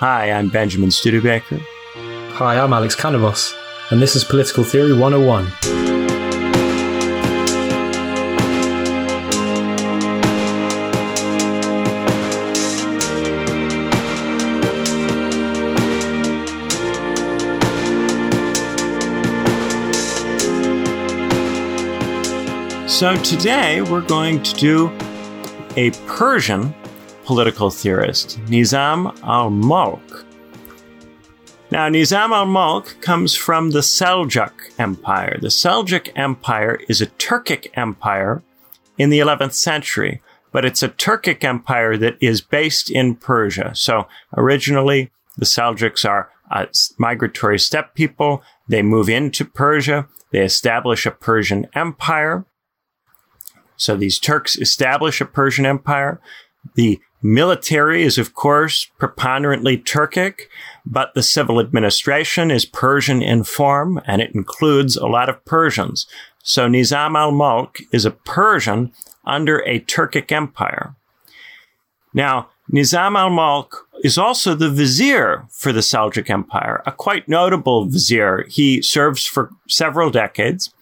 Hi, I'm Benjamin Studebaker. Hi, I'm Alex Canavos, and this is Political Theory 101. So today we're going to do a Persian political theorist, Nizam al Mulk. Now, Nizam al Mulk comes from the Seljuk Empire. The Seljuk Empire is a Turkic empire in the 11th century, but it's a Turkic empire that is based in Persia. So originally, the Seljuks are a migratory steppe people. They move into Persia. They establish a Persian empire. So these Turks establish a Persian empire. The military is, of course, preponderantly Turkic, but the civil administration is Persian in form and it includes a lot of Persians. So Nizam al Mulk is a Persian under a Turkic empire. Now, Nizam al Mulk is also the vizier for the Seljuk Empire, a quite notable vizier. He serves for several decades.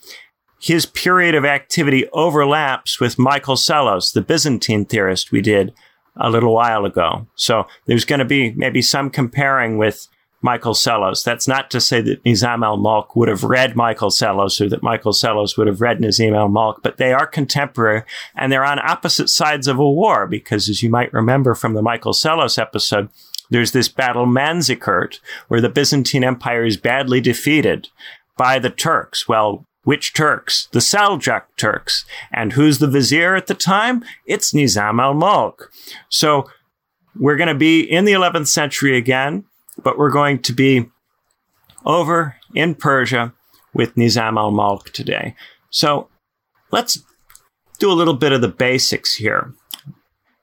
His period of activity overlaps with Michael Psellos, the Byzantine theorist we did a little while ago. So there's going to be maybe some comparing with Michael Psellos. That's not to say that Nizam al Mulk would have read Michael Psellos or that Michael Psellos would have read Nizam al Mulk, but they are contemporary and they're on opposite sides of a war because, as you might remember from the Michael Psellos episode, there's this battle Manzikert where the Byzantine Empire is badly defeated by the Turks. Well, which Turks? The Seljuk Turks. And who's the vizier at the time? It's Nizam al Mulk. So we're going to be in the 11th century again, but we're going to be over in Persia with Nizam al Mulk today. So let's do a little bit of the basics here.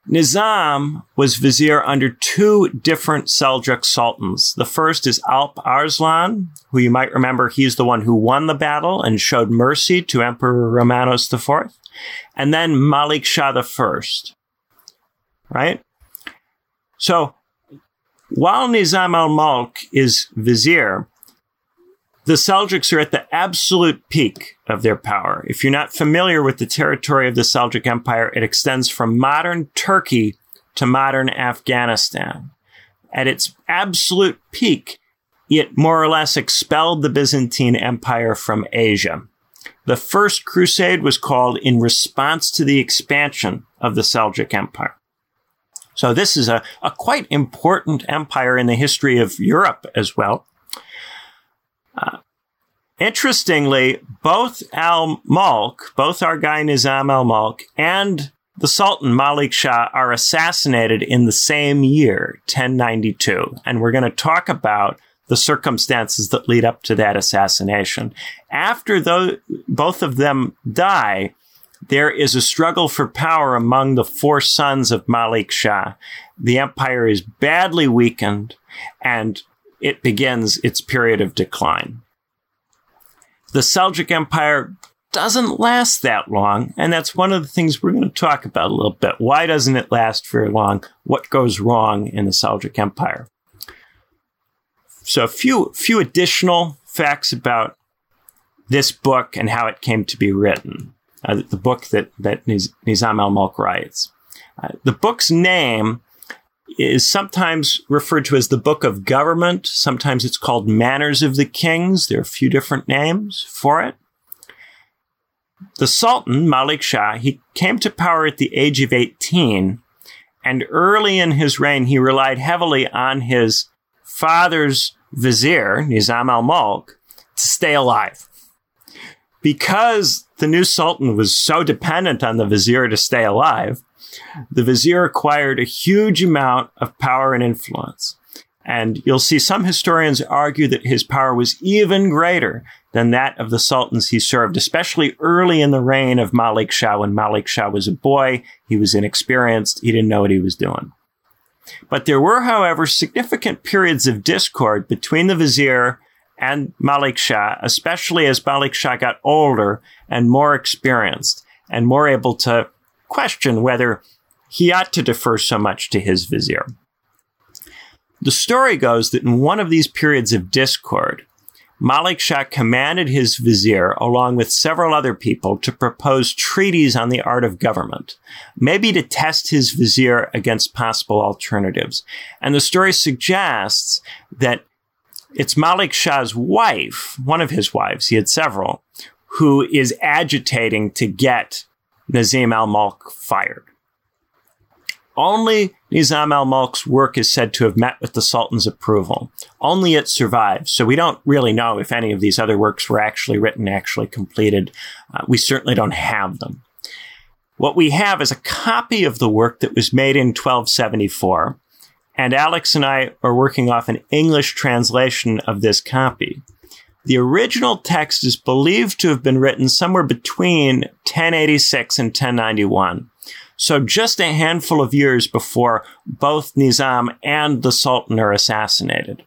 Nizam was vizier under two different Seljuk sultans. The first is Alp Arslan, who you might remember he's the one who won the battle and showed mercy to Emperor Romanos IV. And then Malik Shah I. Right? So while Nizam al Mulk is vizier, the Seljuks are at the absolute peak of their power. If you're not familiar with the territory of the Seljuk Empire, it extends from modern Turkey to modern Afghanistan. At its absolute peak, it more or less expelled the Byzantine Empire from Asia. The First Crusade was called in response to the expansion of the Seljuk Empire. So this is a, a quite important empire in the history of Europe as well. Uh, interestingly, both Al Mulk, both our guy Nizam Al Mulk, and the Sultan Malik Shah are assassinated in the same year, 1092. And we're going to talk about the circumstances that lead up to that assassination. After those, both of them die, there is a struggle for power among the four sons of Malik Shah. The empire is badly weakened and it begins its period of decline. The Seljuk Empire doesn't last that long, and that's one of the things we're going to talk about a little bit. Why doesn't it last very long? What goes wrong in the Seljuk Empire? So, a few few additional facts about this book and how it came to be written. Uh, the book that that Nizam al Mulk writes. Uh, the book's name is sometimes referred to as the Book of Government. Sometimes it's called Manners of the Kings. There are a few different names for it. The Sultan, Malik Shah, he came to power at the age of 18, and early in his reign, he relied heavily on his father's vizier, Nizam al Mulk, to stay alive. Because the new sultan was so dependent on the vizier to stay alive, the vizier acquired a huge amount of power and influence. And you'll see some historians argue that his power was even greater than that of the sultans he served, especially early in the reign of Malik Shah. When Malik Shah was a boy, he was inexperienced, he didn't know what he was doing. But there were, however, significant periods of discord between the vizier and Malik Shah, especially as Malik Shah got older and more experienced and more able to question whether he ought to defer so much to his vizier. The story goes that in one of these periods of discord, Malik Shah commanded his vizier, along with several other people, to propose treaties on the art of government, maybe to test his vizier against possible alternatives. And the story suggests that it's Malik Shah's wife, one of his wives, he had several, who is agitating to get Nazim al Mulk fired. Only Nizam al Mulk's work is said to have met with the Sultan's approval. Only it survives, so we don't really know if any of these other works were actually written, actually completed. Uh, we certainly don't have them. What we have is a copy of the work that was made in 1274, and Alex and I are working off an English translation of this copy. The original text is believed to have been written somewhere between 1086 and 1091. So just a handful of years before both Nizam and the Sultan are assassinated.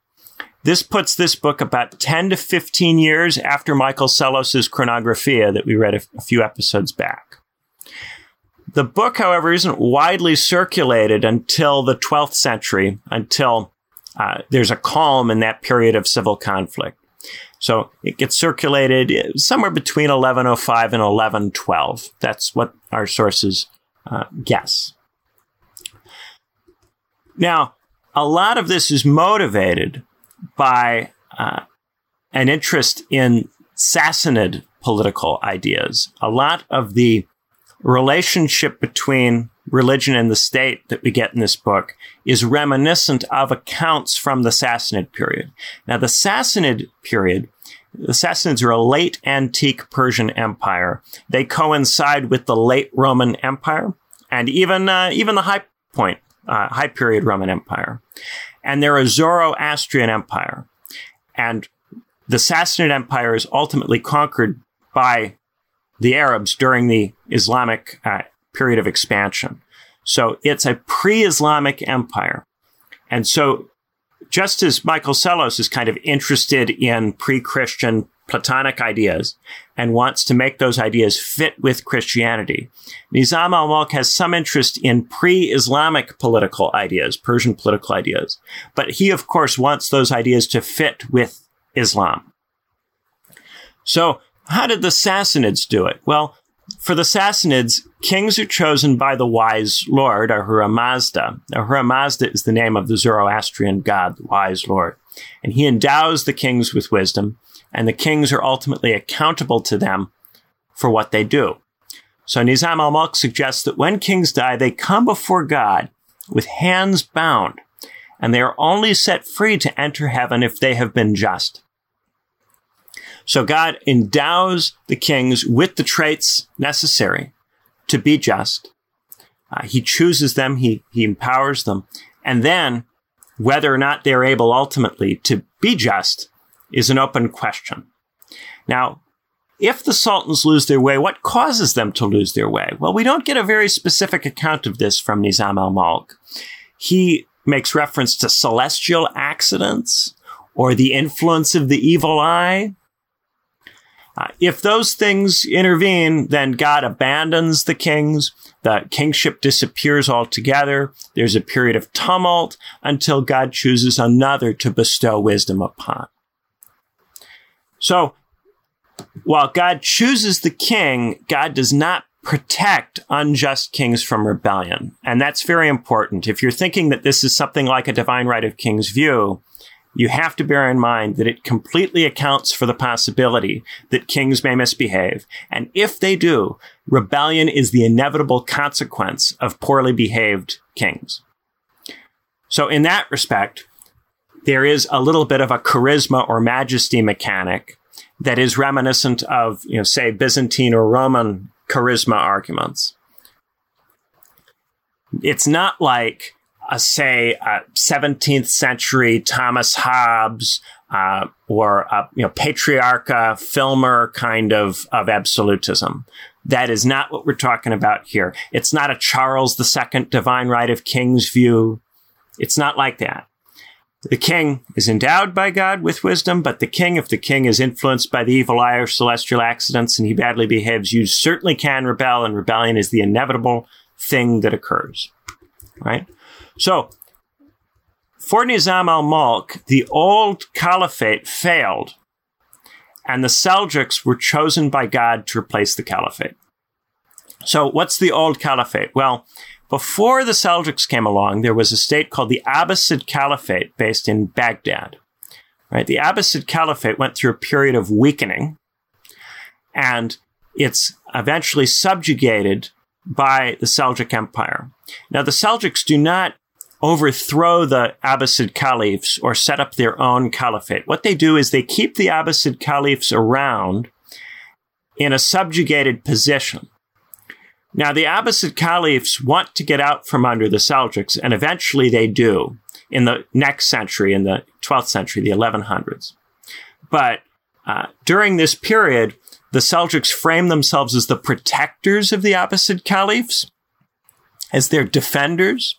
This puts this book about 10 to 15 years after Michael Psellos's Chronographia that we read a, a few episodes back. The book, however, isn't widely circulated until the 12th century, until uh, there's a calm in that period of civil conflict. So it gets circulated somewhere between 1105 and 1112. That's what our sources uh, guess. Now, a lot of this is motivated by uh, an interest in Sassanid political ideas. A lot of the relationship between religion and the state that we get in this book is reminiscent of accounts from the Sassanid period. Now, the Sassanid period, the Sassanids are a late antique Persian empire. They coincide with the late Roman Empire and even uh, even the high point, uh, high period Roman Empire, and they're a Zoroastrian empire, and the Sassanid Empire is ultimately conquered by the Arabs during the Islamic uh, period of expansion. So it's a pre-Islamic empire, and so just as Michael Psellos is kind of interested in pre-Christian Platonic ideas and wants to make those ideas fit with Christianity. Nizam al Mulk has some interest in pre Islamic political ideas, Persian political ideas, but he, of course, wants those ideas to fit with Islam. So, how did the Sassanids do it? Well, for the Sassanids, kings are chosen by the wise lord, Ahura Mazda. Ahura Mazda is the name of the Zoroastrian god, the wise lord. And he endows the kings with wisdom and the kings are ultimately accountable to them for what they do. So Nizam al Mulk suggests that when kings die, they come before God with hands bound, and they are only set free to enter heaven if they have been just. So God endows the kings with the traits necessary to be just. Uh, he chooses them, he, he empowers them, and then whether or not they're able ultimately to be just is an open question. Now, if the sultans lose their way, what causes them to lose their way? Well, we don't get a very specific account of this from Nizam al Mulk. He makes reference to celestial accidents or the influence of the evil eye. Uh, if those things intervene, then God abandons the kings. The kingship disappears altogether. There's a period of tumult until God chooses another to bestow wisdom upon. So while God chooses the king, God does not protect unjust kings from rebellion. And that's very important. If you're thinking that this is something like a divine right of kings view, you have to bear in mind that it completely accounts for the possibility that kings may misbehave. And if they do, rebellion is the inevitable consequence of poorly behaved kings. So in that respect, there is a little bit of a charisma or majesty mechanic that is reminiscent of, you know, say Byzantine or Roman charisma arguments. It's not like, a, say, uh, a 17th century Thomas Hobbes uh, or a, you know patriarcha Filmer kind of of absolutism. That is not what we're talking about here. It's not a Charles II divine right of kings view. It's not like that. The king is endowed by God with wisdom, but the king, if the king is influenced by the evil eye or celestial accidents and he badly behaves, you certainly can rebel, and rebellion is the inevitable thing that occurs. Right? So, for Nizam al Mulk, the old caliphate failed, and the Seljuks were chosen by God to replace the caliphate. So, what's the old caliphate? Well, before the Seljuks came along, there was a state called the Abbasid Caliphate based in Baghdad. Right? The Abbasid Caliphate went through a period of weakening and it's eventually subjugated by the Seljuk Empire. Now, the Seljuks do not overthrow the Abbasid caliphs or set up their own caliphate. What they do is they keep the Abbasid caliphs around in a subjugated position. Now, the Abbasid caliphs want to get out from under the Seljuks, and eventually they do in the next century, in the 12th century, the 1100s. But uh, during this period, the Seljuks frame themselves as the protectors of the Abbasid caliphs, as their defenders,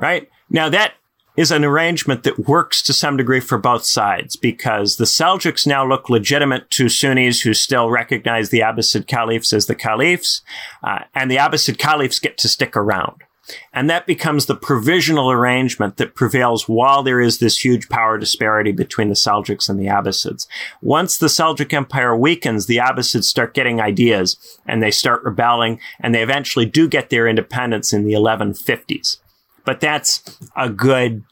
right? Now that is an arrangement that works to some degree for both sides because the Seljuks now look legitimate to Sunnis who still recognize the Abbasid caliphs as the caliphs, uh, and the Abbasid caliphs get to stick around. And that becomes the provisional arrangement that prevails while there is this huge power disparity between the Seljuks and the Abbasids. Once the Seljuk Empire weakens, the Abbasids start getting ideas and they start rebelling and they eventually do get their independence in the 1150s. But that's a good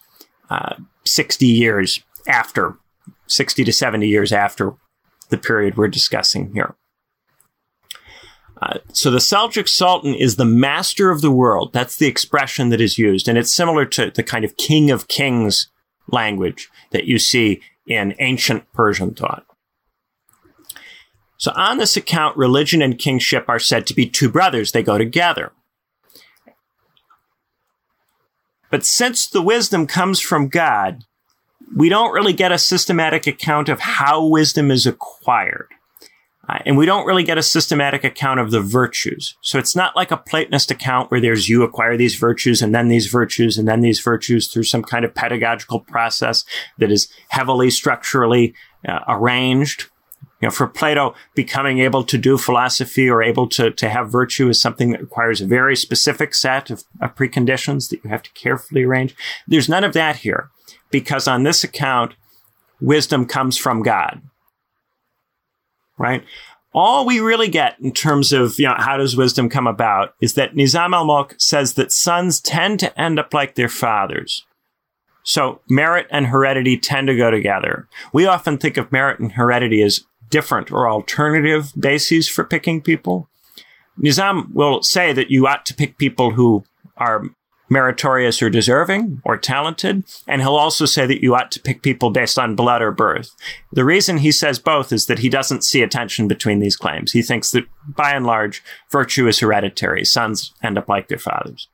uh, 60 years after, 60 to 70 years after the period we're discussing here. Uh, so the Seljuk Sultan is the master of the world. That's the expression that is used. And it's similar to the kind of king of kings language that you see in ancient Persian thought. So on this account, religion and kingship are said to be two brothers. They go together. But since the wisdom comes from God, we don't really get a systematic account of how wisdom is acquired. Uh, and we don't really get a systematic account of the virtues. So it's not like a Platonist account where there's you acquire these virtues and then these virtues and then these virtues through some kind of pedagogical process that is heavily structurally uh, arranged. You know, for Plato, becoming able to do philosophy or able to, to have virtue is something that requires a very specific set of, of preconditions that you have to carefully arrange. There's none of that here because on this account, wisdom comes from God right? All we really get in terms of, you know, how does wisdom come about is that Nizam al-Mulk says that sons tend to end up like their fathers. So merit and heredity tend to go together. We often think of merit and heredity as different or alternative bases for picking people. Nizam will say that you ought to pick people who are meritorious or deserving or talented. And he'll also say that you ought to pick people based on blood or birth. The reason he says both is that he doesn't see a tension between these claims. He thinks that by and large, virtue is hereditary. Sons end up like their fathers.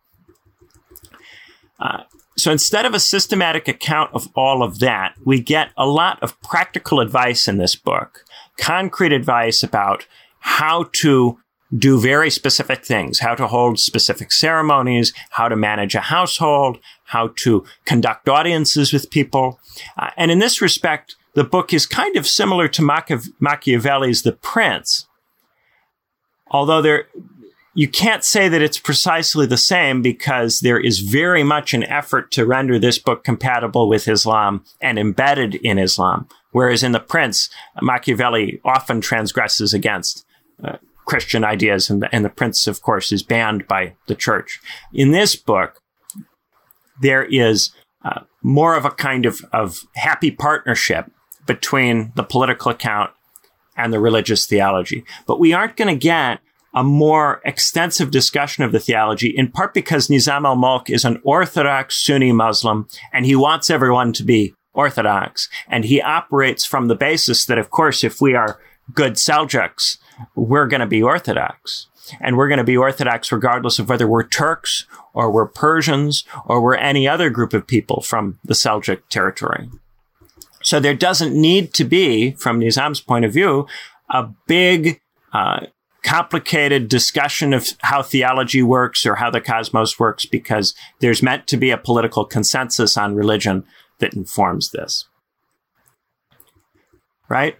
Uh, so instead of a systematic account of all of that, we get a lot of practical advice in this book, concrete advice about how to do very specific things, how to hold specific ceremonies, how to manage a household, how to conduct audiences with people. Uh, and in this respect, the book is kind of similar to Machiavelli's The Prince. Although there, you can't say that it's precisely the same because there is very much an effort to render this book compatible with Islam and embedded in Islam. Whereas in The Prince, Machiavelli often transgresses against uh, Christian ideas, and the, and the prince, of course, is banned by the church. In this book, there is uh, more of a kind of, of happy partnership between the political account and the religious theology. But we aren't going to get a more extensive discussion of the theology, in part because Nizam al Mulk is an Orthodox Sunni Muslim and he wants everyone to be Orthodox. And he operates from the basis that, of course, if we are good Seljuks, we're going to be Orthodox. And we're going to be Orthodox regardless of whether we're Turks or we're Persians or we're any other group of people from the Seljuk territory. So there doesn't need to be, from Nizam's point of view, a big, uh, complicated discussion of how theology works or how the cosmos works because there's meant to be a political consensus on religion that informs this. Right?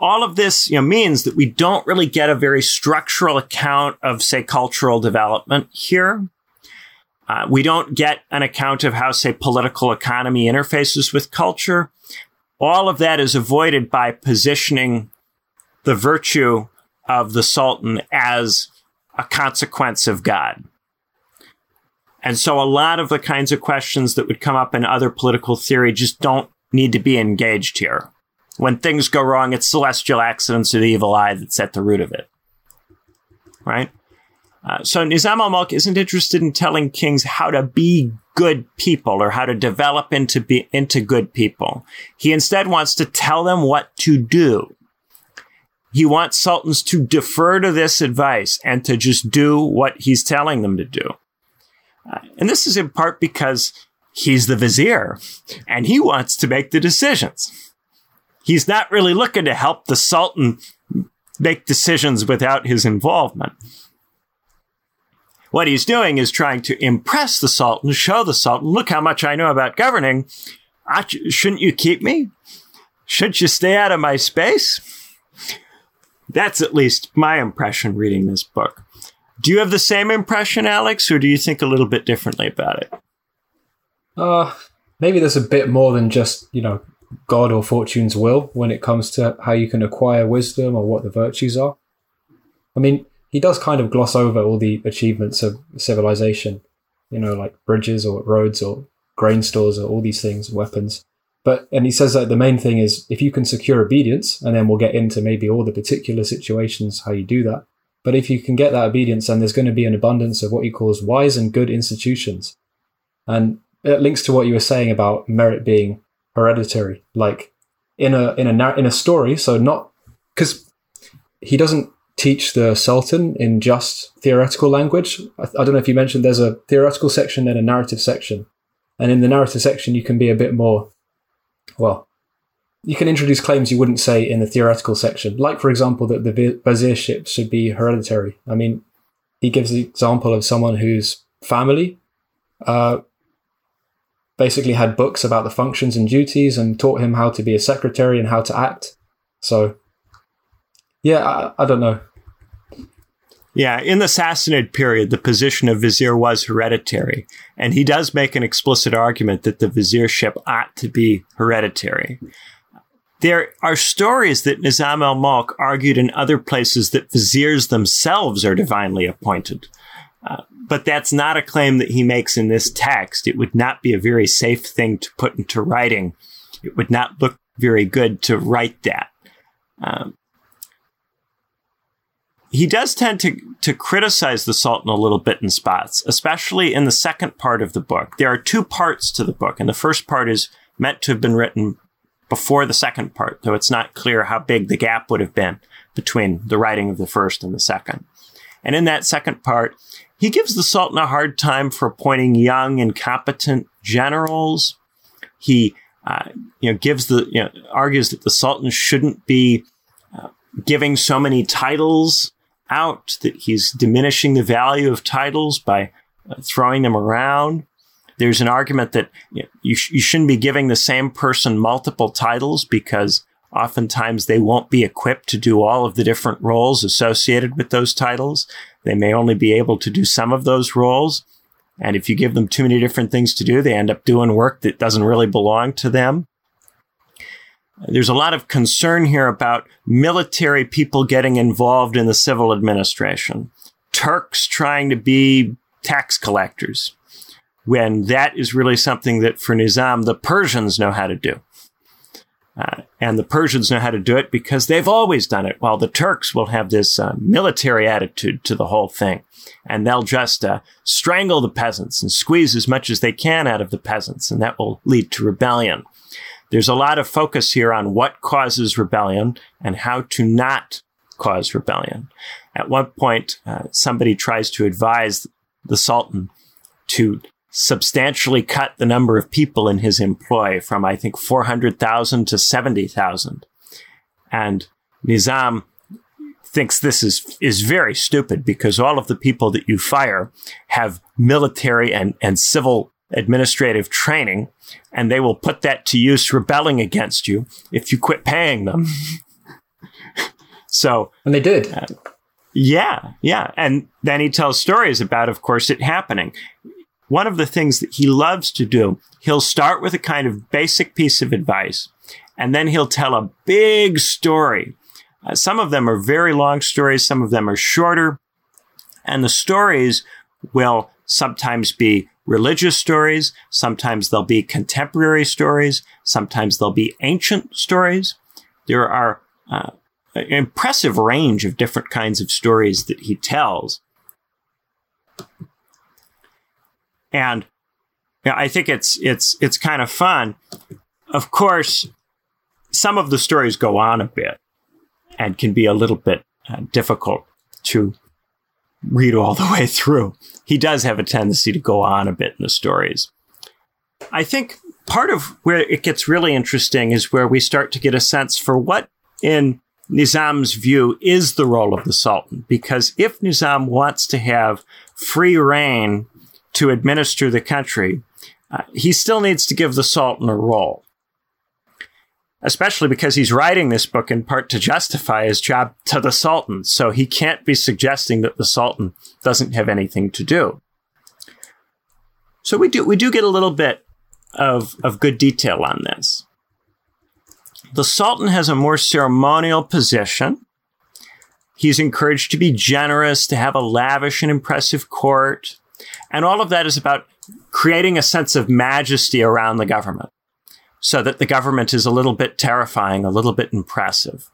all of this you know, means that we don't really get a very structural account of, say, cultural development here. Uh, we don't get an account of how, say, political economy interfaces with culture. All of that is avoided by positioning the virtue of the Sultan as a consequence of God. And so a lot of the kinds of questions that would come up in other political theory just don't need to be engaged here. When things go wrong, it's celestial accidents or the evil eye that's at the root of it. Right? Uh, so Nizam al Mulk isn't interested in telling kings how to be good people or how to develop into be, into good people. He instead wants to tell them what to do. He wants sultans to defer to this advice and to just do what he's telling them to do. And this is in part because he's the vizier and he wants to make the decisions. He's not really looking to help the sultan make decisions without his involvement. What he's doing is trying to impress the sultan, show the sultan, look how much I know about governing. Shouldn't you keep me? Shouldn't you stay out of my space? That's at least my impression reading this book. Do you have the same impression, Alex, or do you think a little bit differently about it? Uh, maybe there's a bit more than just, you know, God or fortune's will when it comes to how you can acquire wisdom or what the virtues are. I mean, he does kind of gloss over all the achievements of civilization, you know, like bridges or roads or grain stores or all these things, weapons. But, and he says that the main thing is if you can secure obedience, and then we'll get into maybe all the particular situations, how you do that. But if you can get that obedience, then there's going to be an abundance of what he calls wise and good institutions. And it links to what you were saying about merit being hereditary. Like in a, in a, in a story, so not, because he doesn't teach the Sultan in just theoretical language. I, I, don't know if you mentioned there's a theoretical section and a narrative section. And in the narrative section, you can be a bit more, well, you can introduce claims you wouldn't say in the theoretical section. Like, for example, that the viziership should be hereditary. I mean, he gives the example of someone whose family uh, basically had books about the functions and duties and taught him how to be a secretary and how to act. So, yeah, I, I don't know. Yeah, in the Sassanid period, the position of vizier was hereditary, and he does make an explicit argument that the viziership ought to be hereditary. There are stories that Nizam al Mulk argued in other places that viziers themselves are divinely appointed. Uh, but that's not a claim that he makes in this text. It would not be a very safe thing to put into writing. It would not look very good to write that. Um, he does tend to, to criticize the Sultan a little bit in spots, especially in the second part of the book. There are two parts to the book, and the first part is meant to have been written before the second part, though it's not clear how big the gap would have been between the writing of the first and the second. And in that second part, he gives the Sultan a hard time for appointing young incompetent generals. He, uh, you know, gives the, you know, argues that the Sultan shouldn't be uh, giving so many titles out, that he's diminishing the value of titles by uh, throwing them around. There's an argument that you, know, you, sh- you shouldn't be giving the same person multiple titles because oftentimes they won't be equipped to do all of the different roles associated with those titles. They may only be able to do some of those roles. And if you give them too many different things to do, they end up doing work that doesn't really belong to them. There's a lot of concern here about military people getting involved in the civil administration. Turks trying to be tax collectors when that is really something that for Nizam, the Persians know how to do. Uh, and the Persians know how to do it because they've always done it, while the Turks will have this uh, military attitude to the whole thing. And they'll just uh, strangle the peasants and squeeze as much as they can out of the peasants, and that will lead to rebellion. There's a lot of focus here on what causes rebellion and how to not cause rebellion. At one point, uh, somebody tries to advise the Sultan to substantially cut the number of people in his employ from, I think, 400,000 to 70,000. And Nizam thinks this is, is very stupid because all of the people that you fire have military and, and civil administrative training, and they will put that to use rebelling against you if you quit paying them. so, and they did. Uh, yeah, yeah. And then he tells stories about, of course, it happening. One of the things that he loves to do, he'll start with a kind of basic piece of advice, and then he'll tell a big story. Uh, some of them are very long stories, some of them are shorter, and the stories will sometimes be religious stories, sometimes they'll be contemporary stories, sometimes they'll be ancient stories. There are uh, an impressive range of different kinds of stories that he tells. And yeah, I think it's it's it's kind of fun. Of course, some of the stories go on a bit and can be a little bit uh, difficult to read all the way through. He does have a tendency to go on a bit in the stories. I think part of where it gets really interesting is where we start to get a sense for what, in Nizam's view, is the role of the Sultan. Because if Nizam wants to have free rein to administer the country, uh, he still needs to give the Sultan a role especially because he's writing this book in part to justify his job to the Sultan. So he can't be suggesting that the Sultan doesn't have anything to do. So we do we do get a little bit of, of good detail on this. The Sultan has a more ceremonial position. He's encouraged to be generous, to have a lavish and impressive court. And all of that is about creating a sense of majesty around the government so that the government is a little bit terrifying, a little bit impressive.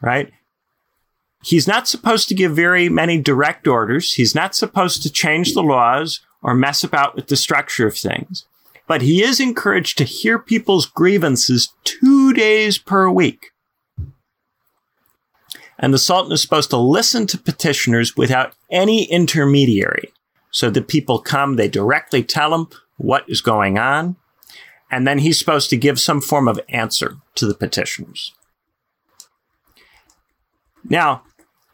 Right? He's not supposed to give very many direct orders. He's not supposed to change the laws or mess about with the structure of things. But he is encouraged to hear people's grievances two days per week. And the Sultan is supposed to listen to petitioners without any intermediary. So the people come, they directly tell him what is going on, and then he's supposed to give some form of answer to the petitioners. Now,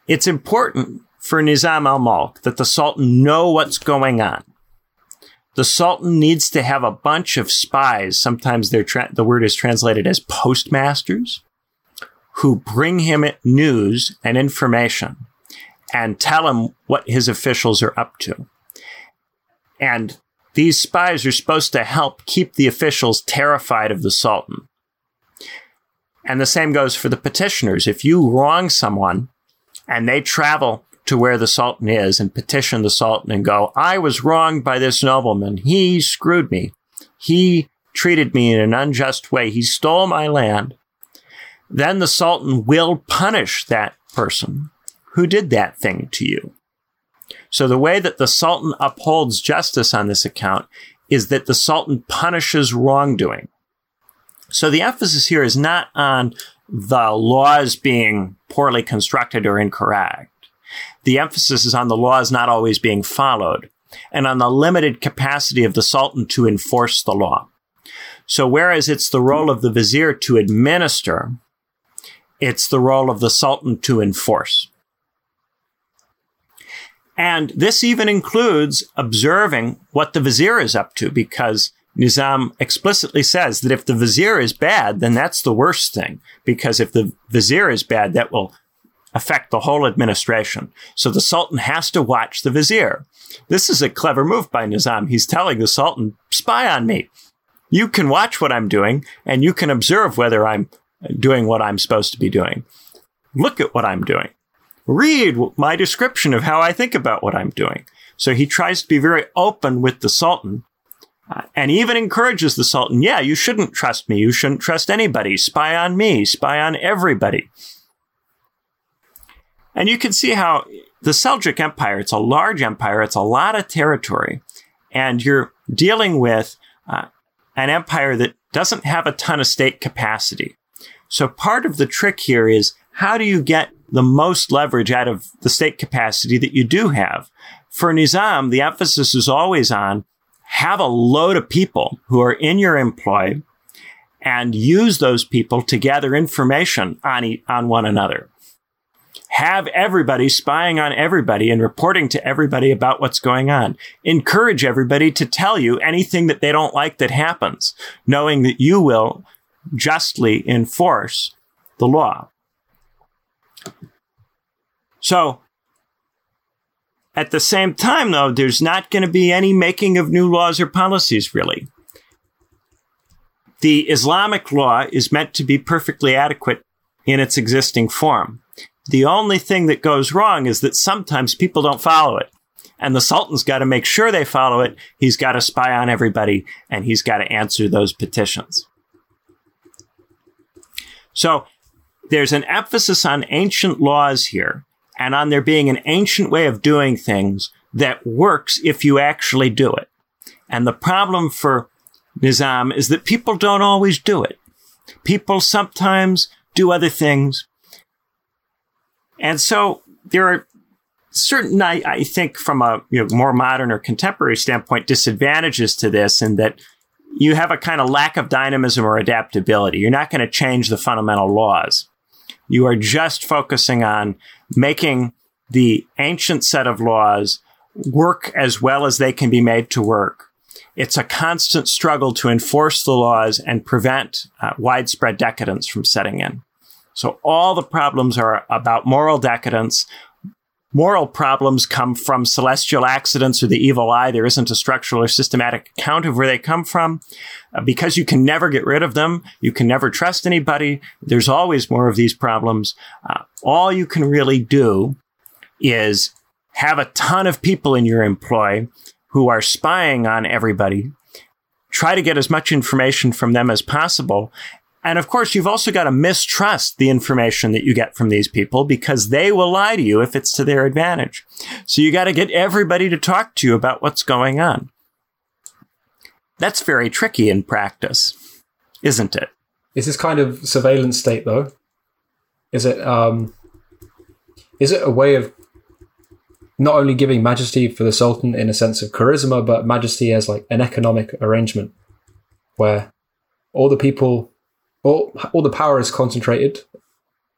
it's important for Nizam al Mulk that the Sultan know what's going on. The Sultan needs to have a bunch of spies. Sometimes tra- the word is translated as postmasters who bring him news and information and tell him what his officials are up to. And these spies are supposed to help keep the officials terrified of the Sultan. And the same goes for the petitioners. If you wrong someone and they travel to where the Sultan is and petition the Sultan and go, I was wronged by this nobleman. He screwed me. He treated me in an unjust way. He stole my land. Then the Sultan will punish that person who did that thing to you. So the way that the Sultan upholds justice on this account is that the Sultan punishes wrongdoing. So the emphasis here is not on the laws being poorly constructed or incorrect. The emphasis is on the laws not always being followed and on the limited capacity of the Sultan to enforce the law. So whereas it's the role of the vizier to administer, it's the role of the Sultan to enforce. And this even includes observing what the vizier is up to because Nizam explicitly says that if the vizier is bad, then that's the worst thing. Because if the vizier is bad, that will affect the whole administration. So the Sultan has to watch the vizier. This is a clever move by Nizam. He's telling the Sultan, spy on me. You can watch what I'm doing and you can observe whether I'm doing what I'm supposed to be doing. Look at what I'm doing read my description of how I think about what I'm doing. So he tries to be very open with the Sultan uh, and even encourages the Sultan, yeah, you shouldn't trust me. You shouldn't trust anybody. Spy on me. Spy on everybody. And you can see how the Seljuk Empire, it's a large empire. It's a lot of territory. And you're dealing with uh, an empire that doesn't have a ton of state capacity. So part of the trick here is how do you get the most leverage out of the state capacity that you do have. For Nizam, the emphasis is always on have a load of people who are in your employ and use those people to gather information on, e- on one another. Have everybody spying on everybody and reporting to everybody about what's going on. Encourage everybody to tell you anything that they don't like that happens, knowing that you will justly enforce the law. So At the same time, though, there's not going to be any making of new laws or policies, really. The Islamic law is meant to be perfectly adequate in its existing form. The only thing that goes wrong is that sometimes people don't follow it. And the Sultan's got to make sure they follow it. He's got to spy on everybody and he's got to answer those petitions. So there's an emphasis on ancient laws here and on there being an ancient way of doing things that works if you actually do it. And the problem for Nizam is that people don't always do it. People sometimes do other things. And so there are certain, I, I think, from a you know, more modern or contemporary standpoint, disadvantages to this in that you have a kind of lack of dynamism or adaptability. You're not going to change the fundamental laws. You are just focusing on making the ancient set of laws work as well as they can be made to work. It's a constant struggle to enforce the laws and prevent uh, widespread decadence from setting in. So all the problems are about moral decadence. Moral problems come from celestial accidents or the evil eye. There isn't a structural or systematic account of where they come from. Uh, because you can never get rid of them, you can never trust anybody. There's always more of these problems. Uh, all you can really do is have a ton of people in your employ who are spying on everybody. Try to get as much information from them as possible and of course, you've also got to mistrust the information that you get from these people because they will lie to you if it's to their advantage. So you got to get everybody to talk to you about what's going on. That's very tricky in practice, isn't it? Is this kind of surveillance state though? Is it um, is it a way of not only giving majesty for the sultan in a sense of charisma, but majesty as like an economic arrangement where all the people all, all the power is concentrated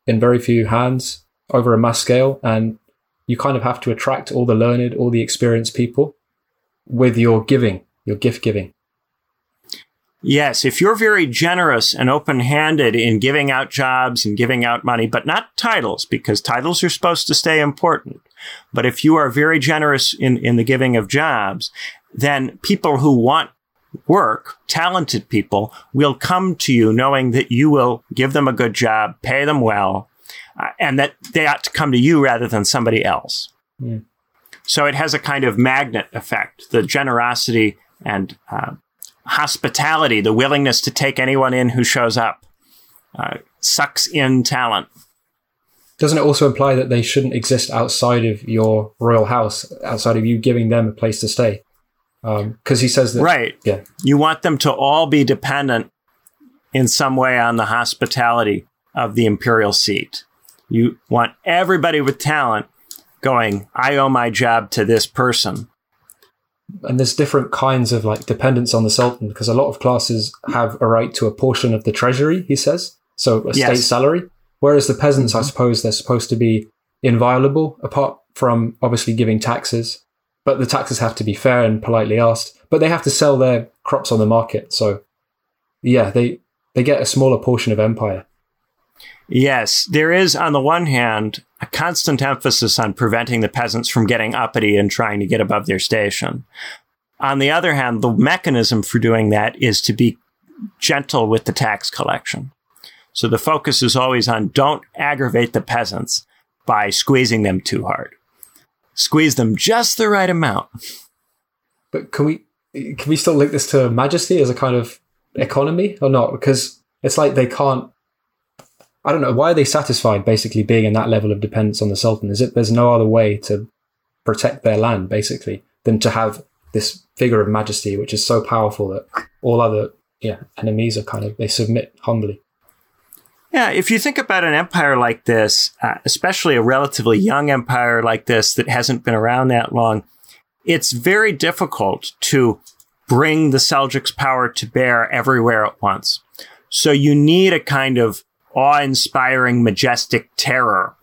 in very few hands over a mass scale, and you kind of have to attract all the learned, all the experienced people with your giving, your gift giving. Yes, if you're very generous and open handed in giving out jobs and giving out money, but not titles, because titles are supposed to stay important. But if you are very generous in, in the giving of jobs, then people who want work, talented people will come to you knowing that you will give them a good job, pay them well, uh, and that they ought to come to you rather than somebody else. Mm. So it has a kind of magnet effect. The generosity and uh, hospitality, the willingness to take anyone in who shows up, uh, sucks in talent. Doesn't it also imply that they shouldn't exist outside of your royal house, outside of you giving them a place to stay? Because um, he says that right. Yeah, you want them to all be dependent in some way on the hospitality of the imperial seat. You want everybody with talent going. I owe my job to this person. And there's different kinds of like dependence on the sultan because a lot of classes have a right to a portion of the treasury. He says so, a yes. state salary. Whereas the peasants, mm-hmm. I suppose, they're supposed to be inviolable, apart from obviously giving taxes but the taxes have to be fair and politely asked. But they have to sell their crops on the market, so yeah, they they get a smaller portion of empire. Yes, there is on the one hand a constant emphasis on preventing the peasants from getting uppity and trying to get above their station. On the other hand, the mechanism for doing that is to be gentle with the tax collection. So the focus is always on don't aggravate the peasants by squeezing them too hard squeeze them just the right amount. But can we can we still link this to majesty as a kind of economy or not? Because it's like they can't. I don't know why are they satisfied basically being in that level of dependence on the sultan? Is it there's no other way to protect their land basically than to have this figure of majesty, which is so powerful that all other yeah enemies are kind of they submit humbly. Yeah, if you think about an empire like this, uh, especially a relatively young empire like this that hasn't been around that long, it's very difficult to bring the Seljuks' power to bear everywhere at once. So you need a kind of awe-inspiring, majestic terror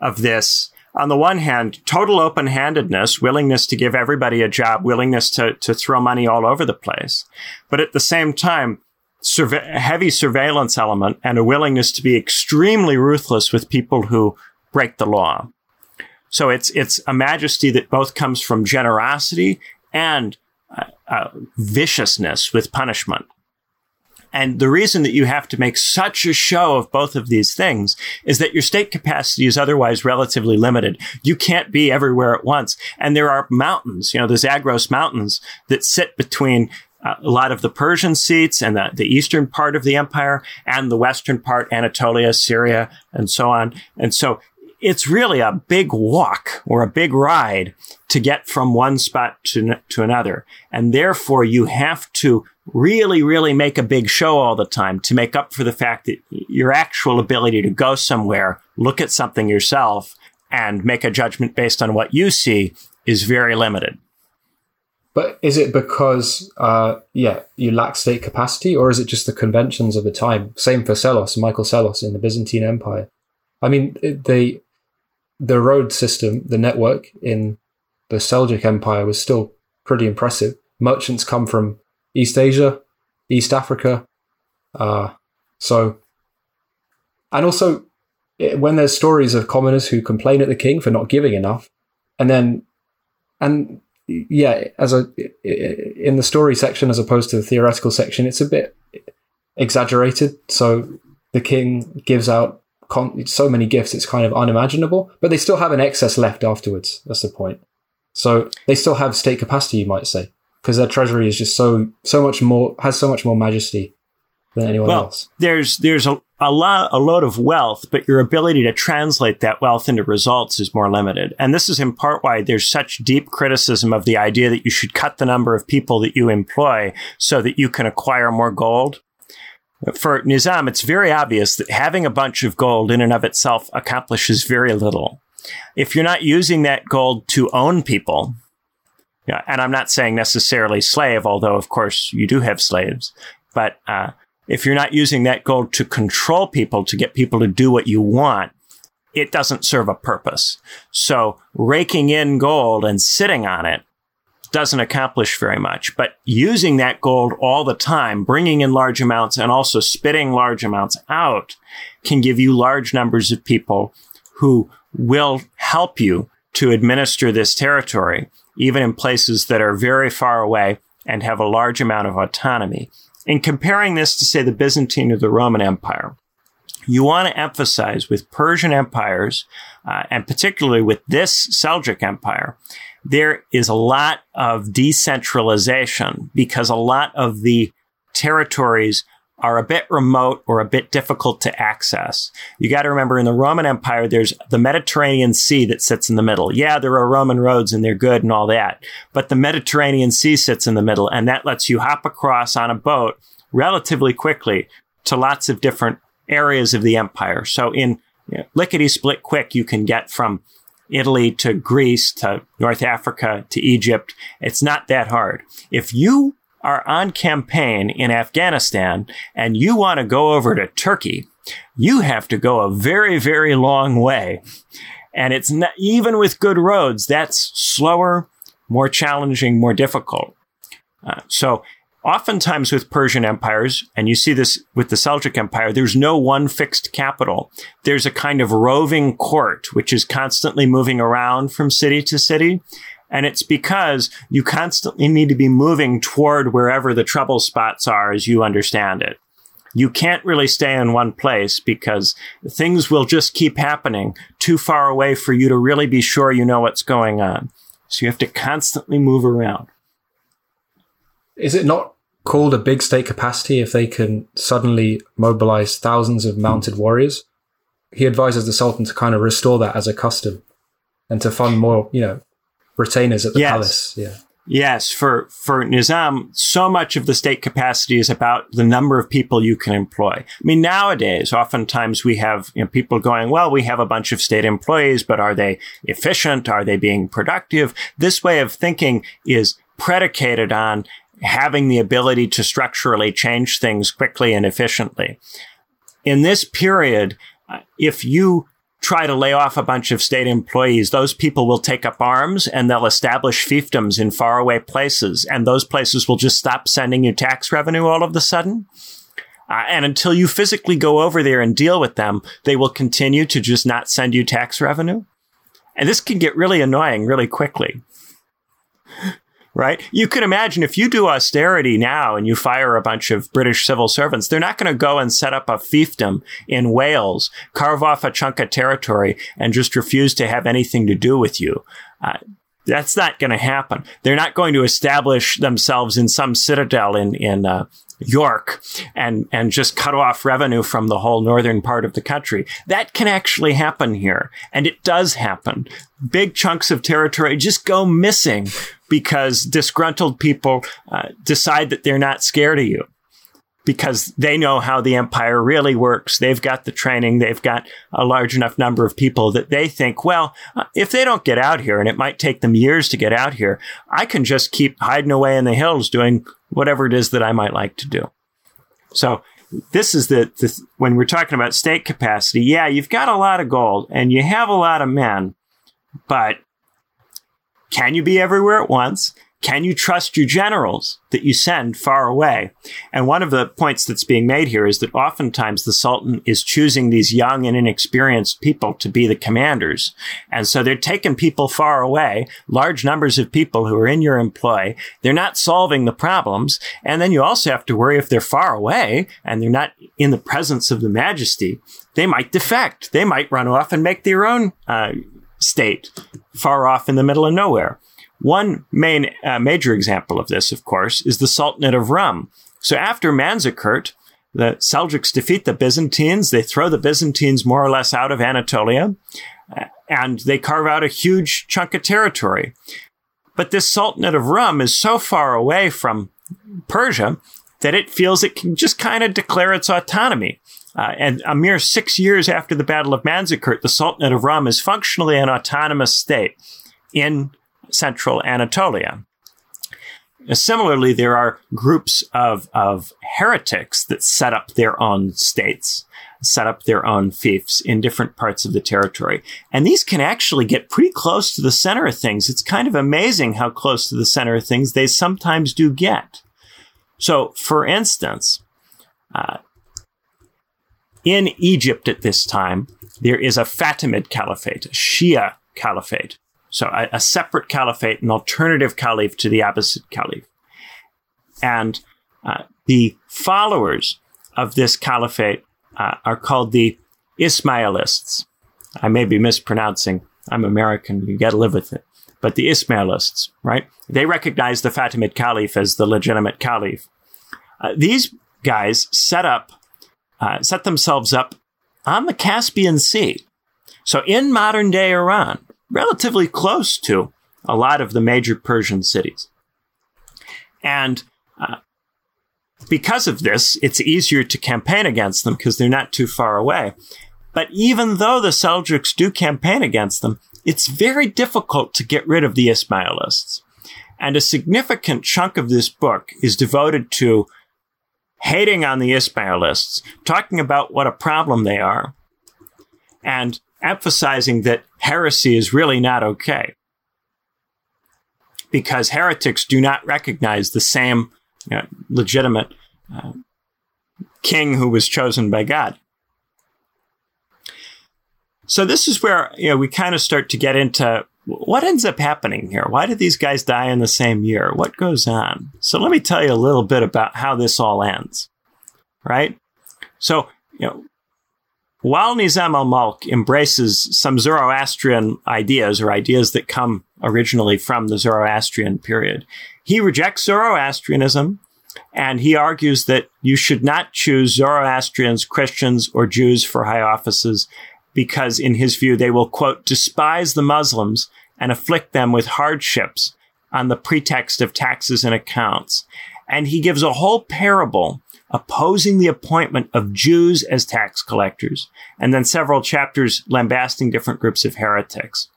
of this. On the one hand, total open-handedness, willingness to give everybody a job, willingness to, to throw money all over the place. But at the same time, surve- heavy surveillance element and a willingness to be extremely ruthless with people who break the law. So it's, it's a majesty that both comes from generosity and uh, uh, viciousness with punishment. And the reason that you have to make such a show of both of these things is that your state capacity is otherwise relatively limited. You can't be everywhere at once. And there are mountains, you know, the Zagros mountains that sit between a lot of the Persian seats and the, the eastern part of the empire and the western part, Anatolia, Syria, and so on. And so it's really a big walk or a big ride to get from one spot to, to another. And therefore you have to really, really make a big show all the time to make up for the fact that your actual ability to go somewhere, look at something yourself and make a judgment based on what you see is very limited. But is it because, uh, yeah, you lack state capacity, or is it just the conventions of the time? Same for Psellos, Michael Psellos in the Byzantine Empire. I mean, the the road system, the network in the Seljuk Empire was still pretty impressive. Merchants come from East Asia, East Africa. Uh, so, and also when there's stories of commoners who complain at the king for not giving enough, and then, and yeah, as a in the story section as opposed to the theoretical section, it's a bit exaggerated. So the king gives out con- so many gifts, it's kind of unimaginable. But they still have an excess left afterwards. That's the point. So they still have state capacity, you might say because their treasury is just so so much more has so much more majesty than anyone well, else. There's there's a, a lot a load of wealth, but your ability to translate that wealth into results is more limited. And this is in part why there's such deep criticism of the idea that you should cut the number of people that you employ so that you can acquire more gold. For Nizam, it's very obvious that having a bunch of gold in and of itself accomplishes very little. If you're not using that gold to own people, and I'm not saying necessarily slave, although of course you do have slaves. But uh, if you're not using that gold to control people, to get people to do what you want, it doesn't serve a purpose. So raking in gold and sitting on it doesn't accomplish very much. But using that gold all the time, bringing in large amounts and also spitting large amounts out can give you large numbers of people who will help you to administer this territory even in places that are very far away and have a large amount of autonomy. In comparing this to, say, the Byzantine or the Roman Empire, you want to emphasize with Persian empires, uh, and particularly with this Seljuk Empire, there is a lot of decentralization because a lot of the territories are a bit remote or a bit difficult to access. You got to remember in the Roman Empire, there's the Mediterranean Sea that sits in the middle. Yeah, there are Roman roads and they're good and all that, but the Mediterranean Sea sits in the middle and that lets you hop across on a boat relatively quickly to lots of different areas of the empire. So in you know, lickety split quick, you can get from Italy to Greece to North Africa to Egypt. It's not that hard. If you are on campaign in Afghanistan and you want to go over to Turkey, you have to go a very, very long way. And it's not, even with good roads, that's slower, more challenging, more difficult. Uh, so oftentimes with Persian empires, and you see this with the Seljuk Empire, there's no one fixed capital. There's a kind of roving court, which is constantly moving around from city to city. And it's because you constantly need to be moving toward wherever the trouble spots are as you understand it. You can't really stay in one place because things will just keep happening too far away for you to really be sure you know what's going on. So you have to constantly move around. Is it not called a big state capacity if they can suddenly mobilize thousands of mounted warriors? He advises the Sultan to kind of restore that as a custom and to fund more, you know, retainers at the yes. palace. Yeah. Yes, for, for Nizam, so much of the state capacity is about the number of people you can employ. I mean, nowadays, oftentimes we have you know, people going, well, we have a bunch of state employees, but are they efficient? Are they being productive? This way of thinking is predicated on having the ability to structurally change things quickly and efficiently. In this period, uh, if you try to lay off a bunch of state employees, those people will take up arms and they'll establish fiefdoms in faraway places. And those places will just stop sending you tax revenue all of a sudden. Uh, and until you physically go over there and deal with them, they will continue to just not send you tax revenue. And this can get really annoying really quickly. Right? You can imagine if you do austerity now and you fire a bunch of British civil servants, they're not going to go and set up a fiefdom in Wales, carve off a chunk of territory, and just refuse to have anything to do with you. Uh, that's not going to happen. They're not going to establish themselves in some citadel in in uh, York and and just cut off revenue from the whole northern part of the country. That can actually happen here, and it does happen. Big chunks of territory just go missing because disgruntled people uh, decide that they're not scared of you because they know how the empire really works. They've got the training. They've got a large enough number of people that they think, well, uh, if they don't get out here and it might take them years to get out here, I can just keep hiding away in the hills doing whatever it is that I might like to do. So this is the, the when we're talking about state capacity. Yeah, you've got a lot of gold and you have a lot of men, but can you be everywhere at once? Can you trust your generals that you send far away? And one of the points that's being made here is that oftentimes the Sultan is choosing these young and inexperienced people to be the commanders. And so they're taking people far away, large numbers of people who are in your employ. They're not solving the problems. And then you also have to worry if they're far away and they're not in the presence of the majesty, they might defect. They might run off and make their own uh, state far off in the middle of nowhere. One main uh, major example of this, of course, is the Sultanate of Rum. So after Manzikert, the Seljuks defeat the Byzantines. They throw the Byzantines more or less out of Anatolia, uh, and they carve out a huge chunk of territory. But this Sultanate of Rum is so far away from Persia that it feels it can just kind of declare its autonomy. Uh, and a mere six years after the Battle of Manzikert, the Sultanate of Rum is functionally an autonomous state in central Anatolia. Similarly, there are groups of, of heretics that set up their own states, set up their own fiefs in different parts of the territory. And these can actually get pretty close to the center of things. It's kind of amazing how close to the center of things they sometimes do get. So, for instance, uh, in Egypt at this time, there is a Fatimid caliphate, a Shia caliphate. So a, a separate caliphate, an alternative caliph to the Abbasid caliph. And uh, the followers of this caliphate uh, are called the Ismailists. I may be mispronouncing. I'm American. You got to live with it. But the Ismailists, right? They recognize the Fatimid Caliph as the legitimate caliph. Uh, these guys set up, uh, set themselves up on the Caspian Sea. So in modern day Iran, relatively close to a lot of the major Persian cities. And uh, because of this, it's easier to campaign against them because they're not too far away. But even though the Seljuks do campaign against them, it's very difficult to get rid of the Ismailists. And a significant chunk of this book is devoted to hating on the Ismailists, talking about what a problem they are, and emphasizing that heresy is really not okay. Because heretics do not recognize the same you know, legitimate uh, king who was chosen by God. So this is where you know we kind of start to get into what ends up happening here. Why did these guys die in the same year? What goes on? So let me tell you a little bit about how this all ends. Right? So, you know, while Nizam al-Mulk embraces some Zoroastrian ideas or ideas that come originally from the Zoroastrian period, he rejects Zoroastrianism and he argues that you should not choose Zoroastrians, Christians, or Jews for high offices because in his view they will quote despise the Muslims and afflict them with hardships on the pretext of taxes and accounts. And he gives a whole parable opposing the appointment of Jews as tax collectors, and then several chapters lambasting different groups of heretics.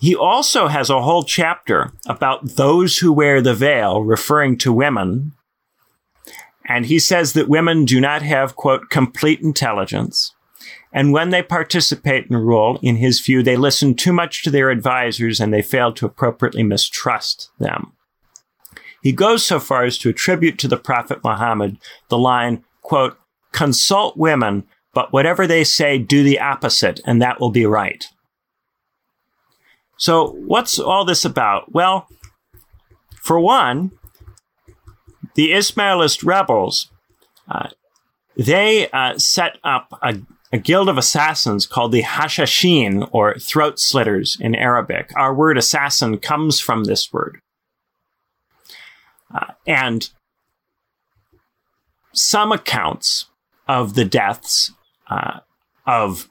He also has a whole chapter about those who wear the veil, referring to women. And he says that women do not have, quote, complete intelligence. And when they participate in rule, in his view, they listen too much to their advisors and they fail to appropriately mistrust them. He goes so far as to attribute to the Prophet Muhammad the line, quote, consult women, but whatever they say, do the opposite, and that will be right. So, what's all this about? Well, for one, the Ismailist rebels, uh, they uh, set up a, a, guild of assassins called the Hashashin, or throat slitters in Arabic. Our word assassin comes from this word. Uh, and some accounts of the deaths uh, of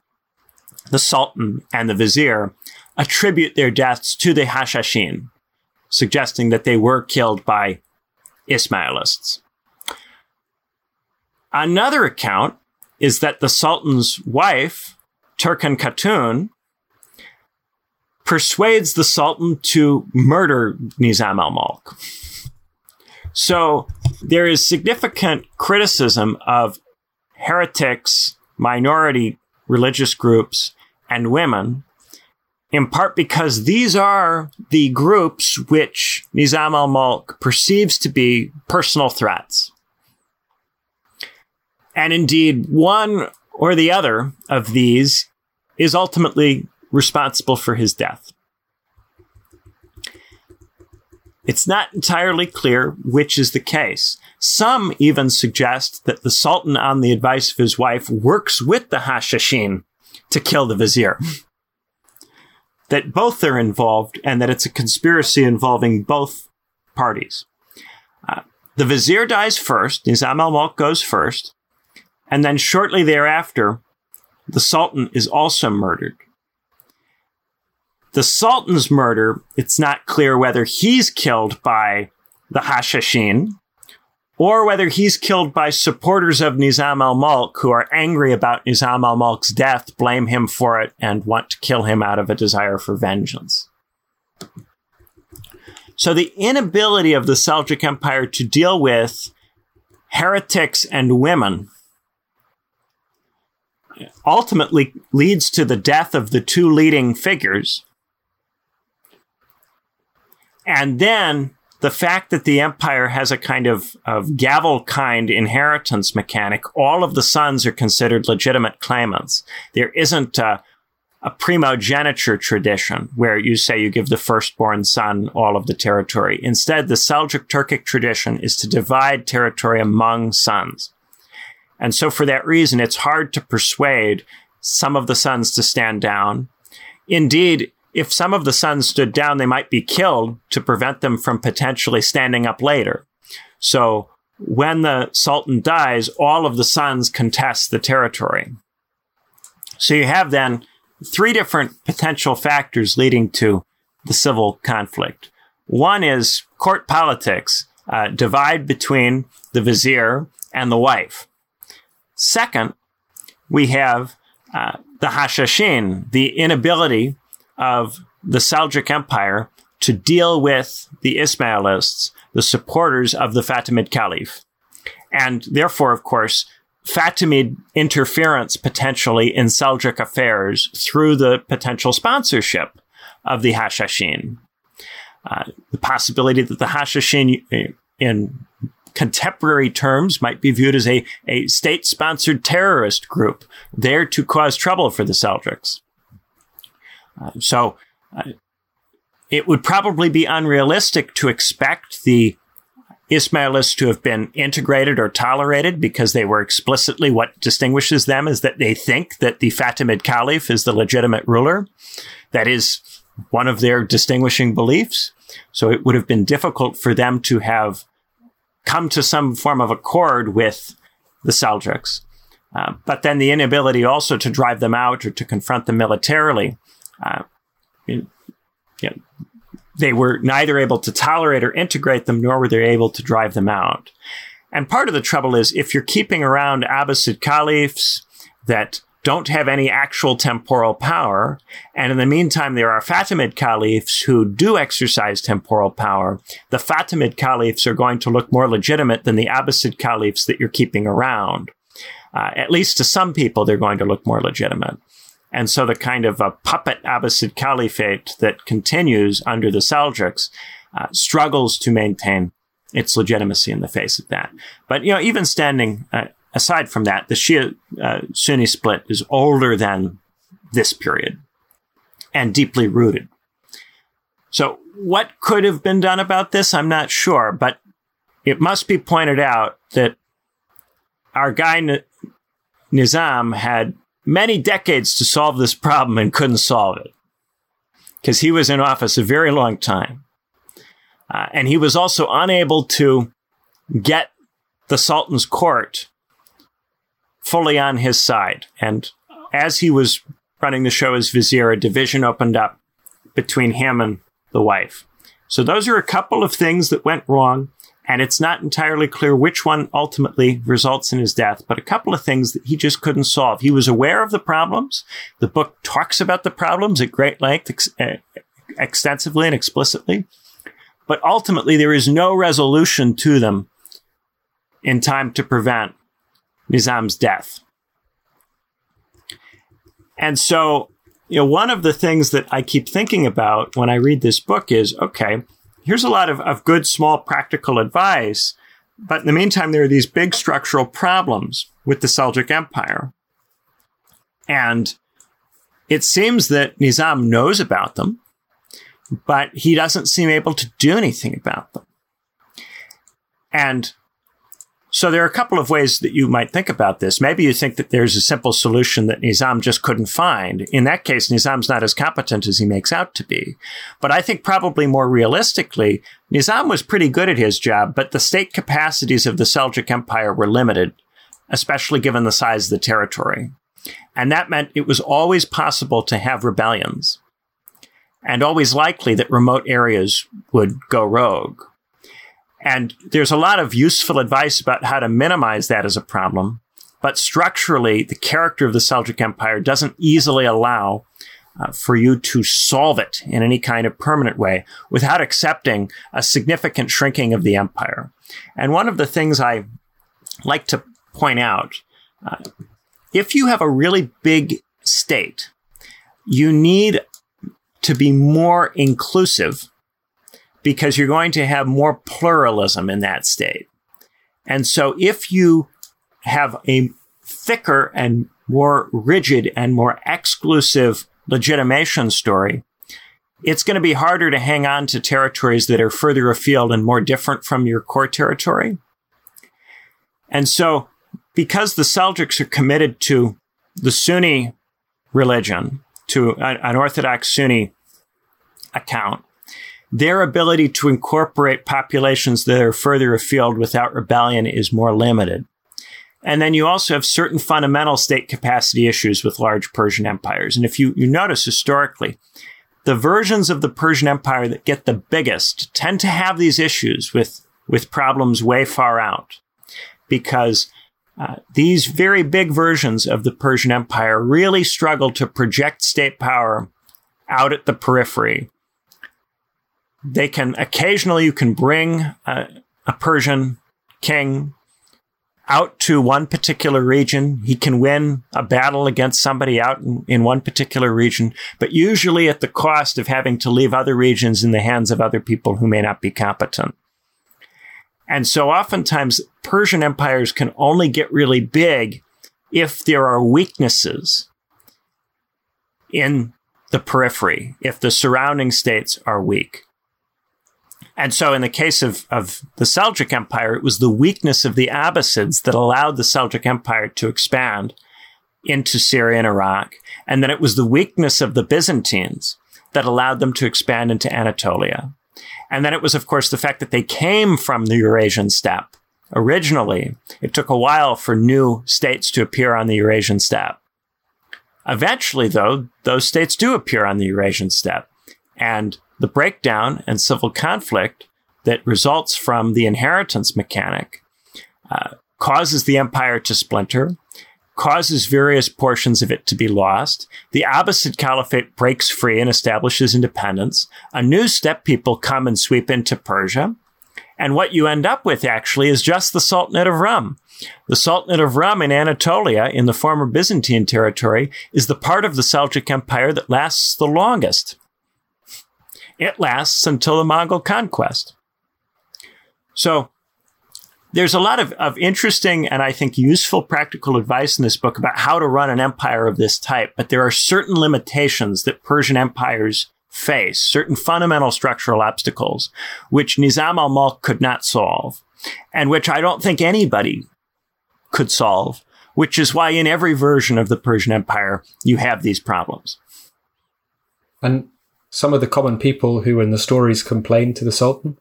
the Sultan and the Vizier attribute their deaths to the Hashashin, suggesting that they were killed by Ismailists. Another account is that the Sultan's wife, Turkan Khatun, persuades the Sultan to murder Nizam al Mulk. So there is significant criticism of heretics, minority religious groups, and women, in part because these are the groups which Nizam al Mulk perceives to be personal threats. And indeed, one or the other of these is ultimately responsible for his death. It's not entirely clear which is the case. Some even suggest that the Sultan, on the advice of his wife, works with the Hashashin to kill the vizier. that both are involved and that it's a conspiracy involving both parties. Uh, the vizier dies first, Nizam al Mulk goes first, and then shortly thereafter, the Sultan is also murdered. The Sultan's murder, it's not clear whether he's killed by the Hashashin or whether he's killed by supporters of Nizam al Mulk who are angry about Nizam al Mulk's death, blame him for it, and want to kill him out of a desire for vengeance. So the inability of the Seljuk Empire to deal with heretics and women ultimately leads to the death of the two leading figures and then the fact that the empire has a kind of, of gavelkind inheritance mechanic, all of the sons are considered legitimate claimants. There isn't a, a primogeniture tradition where you say you give the firstborn son all of the territory. Instead, the Seljuk Turkic tradition is to divide territory among sons. And so for that reason, it's hard to persuade some of the sons to stand down. Indeed, if some of the sons stood down, they might be killed to prevent them from potentially standing up later. So when the Sultan dies, all of the sons contest the territory. So you have then three different potential factors leading to the civil conflict. One is court politics, uh, divide between the vizier and the wife. Second, we have uh, the Hashashin, the inability of the Seljuk Empire to deal with the Ismailists, the supporters of the Fatimid Caliph. And therefore, of course, Fatimid interference potentially in Seljuk affairs through the potential sponsorship of the Hashashin. Uh, the possibility that the Hashashin, uh, in contemporary terms, might be viewed as a, a state sponsored terrorist group there to cause trouble for the Seljuks. Uh, so uh, it would probably be unrealistic to expect the Ismailists to have been integrated or tolerated because they were explicitly what distinguishes them is that they think that the Fatimid Caliph is the legitimate ruler. That is one of their distinguishing beliefs. So it would have been difficult for them to have come to some form of accord with the Seljuks. Uh, but then the inability also to drive them out or to confront them militarily uh, you know, they were neither able to tolerate or integrate them, nor were they able to drive them out. And part of the trouble is if you're keeping around Abbasid caliphs that don't have any actual temporal power, and in the meantime, there are Fatimid caliphs who do exercise temporal power, the Fatimid caliphs are going to look more legitimate than the Abbasid caliphs that you're keeping around. Uh, at least to some people, they're going to look more legitimate. And so the kind of a puppet Abbasid caliphate that continues under the Seljuks uh, struggles to maintain its legitimacy in the face of that. But, you know, even standing uh, aside from that, the Shia uh, Sunni split is older than this period and deeply rooted. So, what could have been done about this? I'm not sure, but it must be pointed out that our guy Nizam had many decades to solve this problem and couldn't solve it because he was in office a very long time. Uh, and he was also unable to get the Sultan's court fully on his side. And as he was running the show as vizier, a division opened up between him and the wife. So those are a couple of things that went wrong. And it's not entirely clear which one ultimately results in his death, but a couple of things that he just couldn't solve. He was aware of the problems. The book talks about the problems at great length, ex- uh, extensively and explicitly. But ultimately, there is no resolution to them in time to prevent Nizam's death. And so, you know, one of the things that I keep thinking about when I read this book is okay, here's a lot of, of good, small, practical advice. But in the meantime, there are these big structural problems with the Seljuk Empire. And it seems that Nizam knows about them, but he doesn't seem able to do anything about them. And so there are a couple of ways that you might think about this. Maybe you think that there's a simple solution that Nizam just couldn't find. In that case, Nizam's not as competent as he makes out to be. But I think probably more realistically, Nizam was pretty good at his job, but the state capacities of the Seljuk Empire were limited, especially given the size of the territory. And that meant it was always possible to have rebellions and always likely that remote areas would go rogue. And there's a lot of useful advice about how to minimize that as a problem. But structurally, the character of the Seljuk Empire doesn't easily allow uh, for you to solve it in any kind of permanent way without accepting a significant shrinking of the empire. And one of the things I like to point out, uh, if you have a really big state, you need to be more inclusive because you're going to have more pluralism in that state. And so if you have a thicker and more rigid and more exclusive legitimation story, it's going to be harder to hang on to territories that are further afield and more different from your core territory. And so, because the Seljuks are committed to the Sunni religion, to an Orthodox Sunni account, their ability to incorporate populations that are further afield without rebellion is more limited. And then you also have certain fundamental state capacity issues with large Persian empires. And if you, you notice historically, the versions of the Persian Empire that get the biggest tend to have these issues with, with problems way far out. Because uh, these very big versions of the Persian Empire really struggle to project state power out at the periphery they can occasionally you can bring a, a Persian king out to one particular region. He can win a battle against somebody out in, in, one particular region, but usually at the cost of having to leave other regions in the hands of other people who may not be competent. And so oftentimes Persian empires can only get really big if there are weaknesses in the periphery, if the surrounding states are weak. And so, in the case of, of the Seljuk Empire, it was the weakness of the Abbasids that allowed the Seljuk Empire to expand into Syria and Iraq. And then it was the weakness of the Byzantines that allowed them to expand into Anatolia. And then it was, of course, the fact that they came from the Eurasian steppe. Originally, it took a while for new states to appear on the Eurasian steppe. Eventually, though, those states do appear on the Eurasian steppe. And the breakdown and civil conflict that results from the inheritance mechanic uh, causes the empire to splinter, causes various portions of it to be lost. The Abbasid Caliphate breaks free and establishes independence. A new steppe people come and sweep into Persia. And what you end up with actually is just the Sultanate of Rum. The Sultanate of Rum in Anatolia, in the former Byzantine territory, is the part of the Seljuk Empire that lasts the longest. It lasts until the Mongol conquest. So there's a lot of, of interesting and I think useful practical advice in this book about how to run an empire of this type, but there are certain limitations that Persian empires face, certain fundamental structural obstacles, which Nizam al Mulk could not solve, and which I don't think anybody could solve, which is why in every version of the Persian Empire you have these problems. And some of the common people who in the stories complain to the Sultan,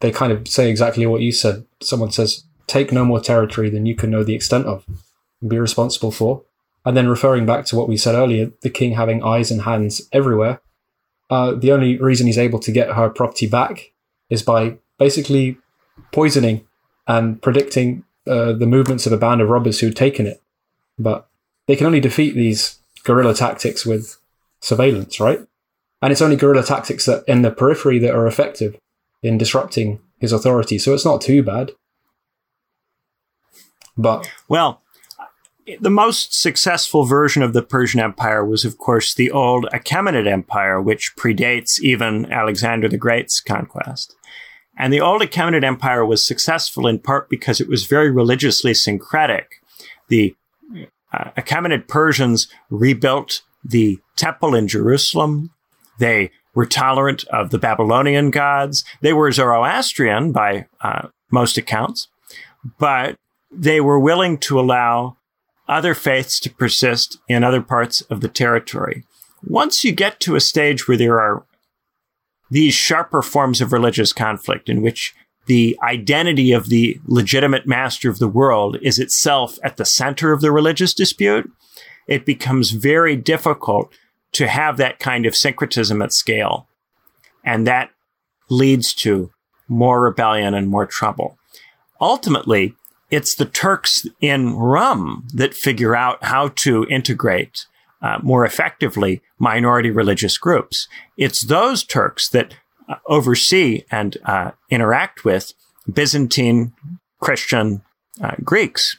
they kind of say exactly what you said. Someone says, Take no more territory than you can know the extent of and be responsible for. And then referring back to what we said earlier, the king having eyes and hands everywhere, uh, the only reason he's able to get her property back is by basically poisoning and predicting uh, the movements of a band of robbers who'd taken it. But they can only defeat these guerrilla tactics with surveillance, right? And it's only guerrilla tactics that in the periphery that are effective in disrupting his authority. So it's not too bad. But well, the most successful version of the Persian Empire was, of course, the old Achaemenid Empire, which predates even Alexander the Great's conquest. And the old Achaemenid Empire was successful in part because it was very religiously syncretic. The uh, Achaemenid Persians rebuilt the temple in Jerusalem. They were tolerant of the Babylonian gods. They were Zoroastrian by uh, most accounts, but they were willing to allow other faiths to persist in other parts of the territory. Once you get to a stage where there are these sharper forms of religious conflict in which the identity of the legitimate master of the world is itself at the center of the religious dispute, it becomes very difficult to have that kind of syncretism at scale. And that leads to more rebellion and more trouble. Ultimately, it's the Turks in Rum that figure out how to integrate uh, more effectively minority religious groups. It's those Turks that uh, oversee and uh, interact with Byzantine Christian uh, Greeks.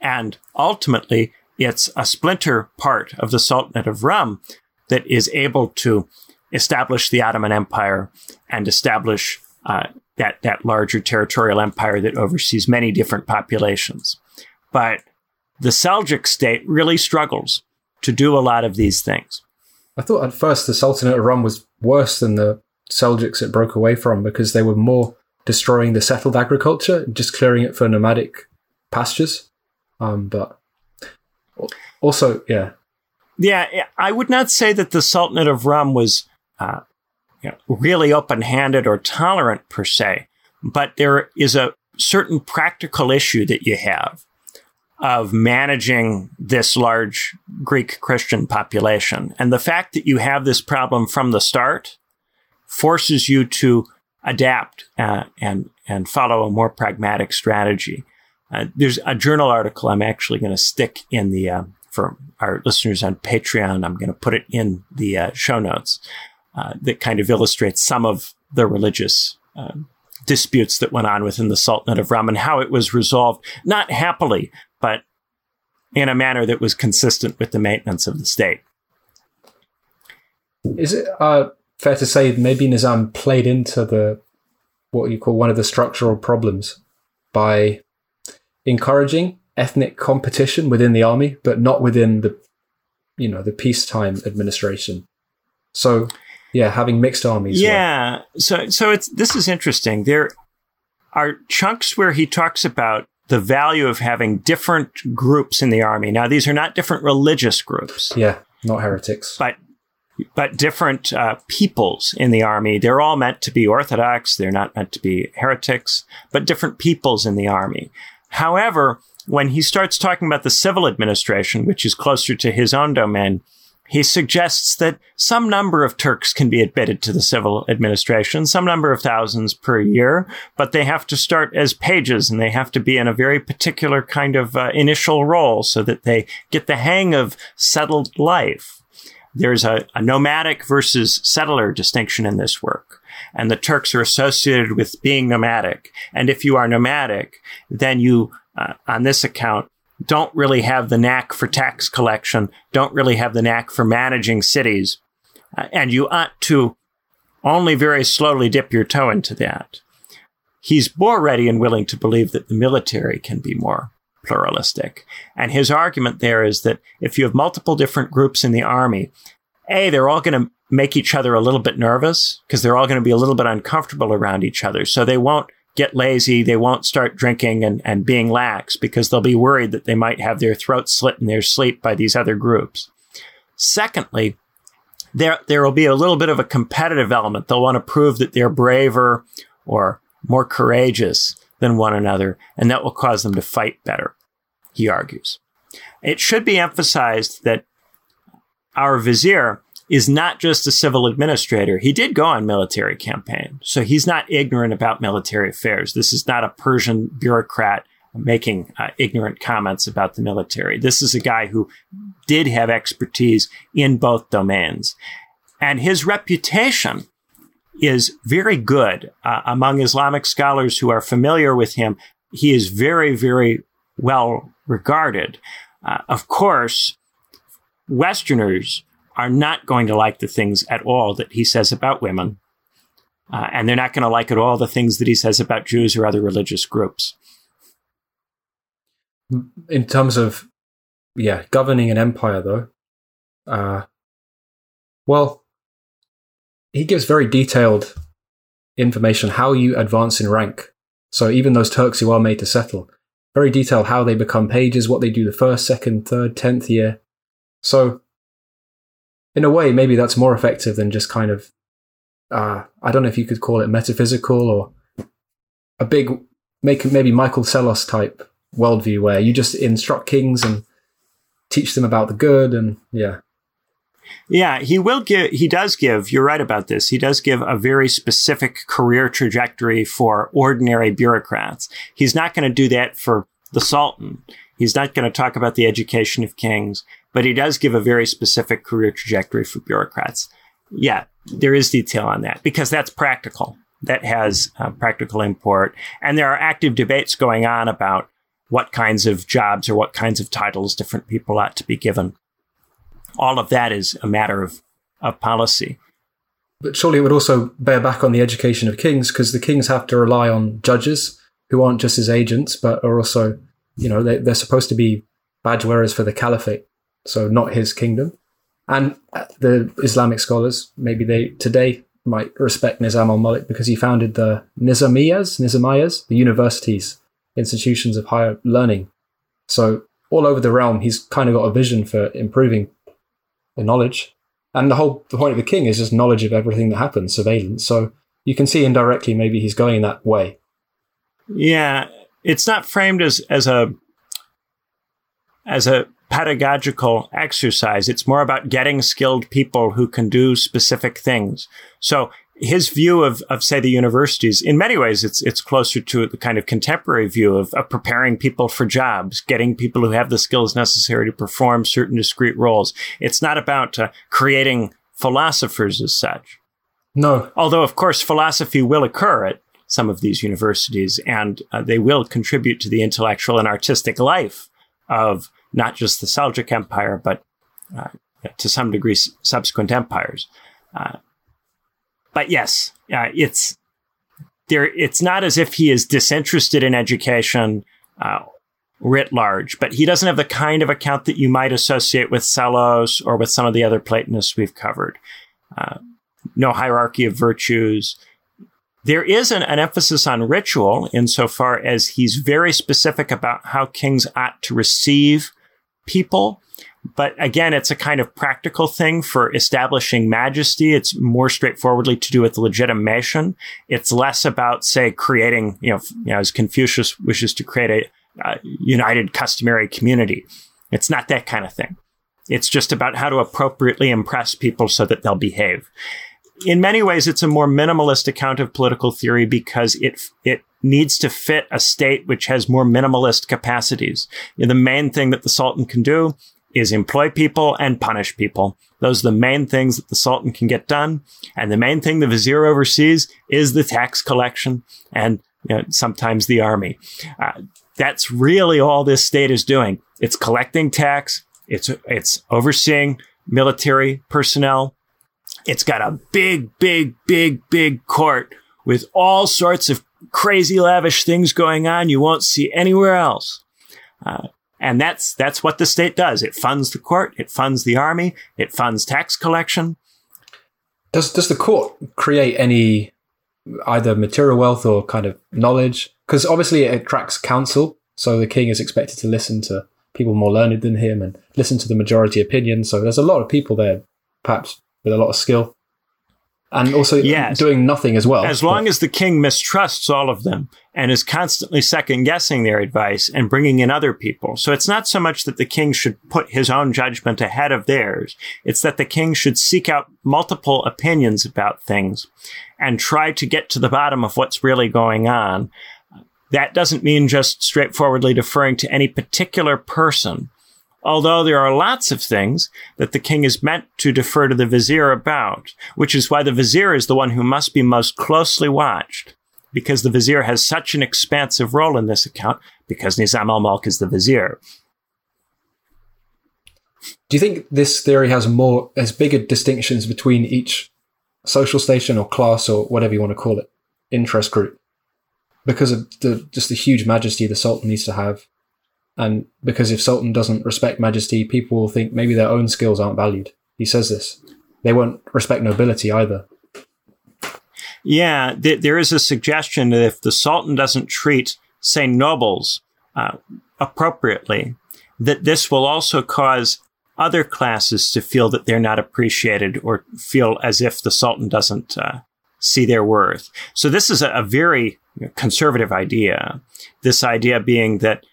And ultimately, it's a splinter part of the Sultanate of Rum that is able to establish the Ottoman Empire and establish uh, that, that larger territorial empire that oversees many different populations. But the Seljuk state really struggles to do a lot of these things. I thought at first the Sultanate of Rum was worse than the Seljuks it broke away from because they were more destroying the settled agriculture, just clearing it for nomadic pastures. Um, but also, yeah. Yeah, I would not say that the Sultanate of Rum was uh, you know, really open handed or tolerant per se, but there is a certain practical issue that you have of managing this large Greek Christian population. And the fact that you have this problem from the start forces you to adapt uh, and, and follow a more pragmatic strategy. Uh, there's a journal article I'm actually going to stick in the, uh, for our listeners on Patreon, I'm going to put it in the uh, show notes uh, that kind of illustrates some of the religious uh, disputes that went on within the Sultanate of Rum and how it was resolved, not happily, but in a manner that was consistent with the maintenance of the state. Is it uh, fair to say maybe Nizam played into the what you call one of the structural problems by encouraging ethnic competition within the army, but not within the you know the peacetime administration? So yeah, having mixed armies. Yeah. So so it's this is interesting. There are chunks where he talks about the value of having different groups in the army. Now, these are not different religious groups. Yeah, not heretics. But but different uh, peoples in the army. They're all meant to be orthodox. They're not meant to be heretics, but different peoples in the army. However, when he starts talking about the civil administration, which is closer to his own domain, he suggests that some number of Turks can be admitted to the civil administration, some number of thousands per year, but they have to start as pages and they have to be in a very particular kind of uh, initial role so that they get the hang of settled life. There's a, a nomadic versus settler distinction in this work. And the Turks are associated with being nomadic. And if you are nomadic, then you, uh, on this account, don't really have the knack for tax collection, don't really have the knack for managing cities, uh, and you ought to only very slowly dip your toe into that. He's more ready and willing to believe that the military can be more pluralistic. And his argument there is that if you have multiple different groups in the army, A, they're all going to make each other a little bit nervous because they're all going to be a little bit uncomfortable around each other. So they won't get lazy. They won't start drinking and, and being lax because they'll be worried that they might have their throat slit in their sleep by these other groups. Secondly, there, there will be a little bit of a competitive element. They'll want to prove that they're braver or more courageous than one another, and that will cause them to fight better, he argues. It should be emphasized that our vizier is not just a civil administrator. He did go on military campaign, so he's not ignorant about military affairs. This is not a Persian bureaucrat making uh, ignorant comments about the military. This is a guy who did have expertise in both domains. And his reputation is very good uh, among Islamic scholars who are familiar with him. He is very, very well regarded. Uh, of course, Westerners are not going to like the things at all that he says about women. Uh, and they're not going to like at all the things that he says about Jews or other religious groups. In terms of, yeah, governing an empire, though, uh, well, he gives very detailed information how you advance in rank. So even those Turks who are made to settle, very detailed how they become pages, what they do the first, second, third, tenth year. So in a way, maybe that's more effective than just kind of, uh, I don't know if you could call it metaphysical or a big, make maybe Michael Psellos type worldview where you just instruct kings and teach them about the good and yeah. Yeah, he will give, he does give, you're right about this. He does give a very specific career trajectory for ordinary bureaucrats. He's not going to do that for the Sultan. He's not going to talk about the education of kings, but he does give a very specific career trajectory for bureaucrats. Yeah, there is detail on that because that's practical. That has uh, practical import. And there are active debates going on about what kinds of jobs or what kinds of titles different people ought to be given all of that is a matter of, of policy. But surely it would also bear back on the education of kings because the kings have to rely on judges who aren't just his agents, but are also, you know, they, they're supposed to be badge wearers for the caliphate, so not his kingdom. And uh, the Islamic scholars, maybe they today might respect Nizam al Malik because he founded the Nizamiyas, Nizamiyas, the universities, institutions of higher learning. So all over the realm, he's kind of got a vision for improving the knowledge. And the whole the point of the king is just knowledge of everything that happens, surveillance. So you can see indirectly maybe he's going that way. Yeah, it's not framed as as a as a pedagogical exercise. It's more about getting skilled people who can do specific things. So his view of, of say the universities in many ways it's it's closer to the kind of contemporary view of, of preparing people for jobs getting people who have the skills necessary to perform certain discrete roles it's not about uh, creating philosophers as such no although of course philosophy will occur at some of these universities and uh, they will contribute to the intellectual and artistic life of not just the Seljuk Empire but uh, to some degree subsequent empires uh, but yes, uh, it's there. It's not as if he is disinterested in education uh, writ large, but he doesn't have the kind of account that you might associate with Psellos or with some of the other Platonists we've covered. Uh, no hierarchy of virtues. There is an, an, emphasis on ritual insofar as he's very specific about how kings ought to receive people but again, it's a kind of practical thing for establishing majesty. It's more straightforwardly to do with legitimation. It's less about, say, creating, you know, you know as Confucius wishes to create a uh, united customary community. It's not that kind of thing. It's just about how to appropriately impress people so that they'll behave. In many ways, it's a more minimalist account of political theory because it, it needs to fit a state which has more minimalist capacities. The main thing that the Sultan can do is employ people and punish people. Those are the main things that the Sultan can get done. And the main thing the vizier oversees is the tax collection and you know, sometimes the army. Uh, that's really all this state is doing. It's collecting tax. It's, it's overseeing military personnel. It's got a big, big, big, big court with all sorts of crazy lavish things going on you won't see anywhere else. Uh, and that's, that's what the state does. It funds the court. It funds the army. It funds tax collection. Does does the court create any either material wealth or kind of knowledge? Because obviously it attracts counsel, so the king is expected to listen to people more learned than him and listen to the majority opinion. So there's a lot of people there, perhaps with a lot of skill and also yes. doing nothing as well. As long but. as the king mistrusts all of them and is constantly second guessing their advice and bringing in other people. So it's not so much that the king should put his own judgment ahead of theirs. It's that the king should seek out multiple opinions about things and try to get to the bottom of what's really going on. That doesn't mean just straightforwardly deferring to any particular person although there are lots of things that the king is meant to defer to the vizier about, which is why the vizier is the one who must be most closely watched, because the vizier has such an expansive role in this account, because Nizam al Mulk is the vizier. Do you think this theory has more, has bigger distinctions between each social station or class or whatever you want to call it, interest group? Because of the, just the huge majesty the Sultan needs to have and because if Sultan doesn't respect majesty, people will think maybe their own skills aren't valued. He says this. They won't respect nobility either. Yeah, th- there is a suggestion that if the Sultan doesn't treat, say, nobles uh, appropriately, that this will also cause other classes to feel that they're not appreciated or feel as if the Sultan doesn't uh, see their worth. So this is a, a very conservative idea. This idea being that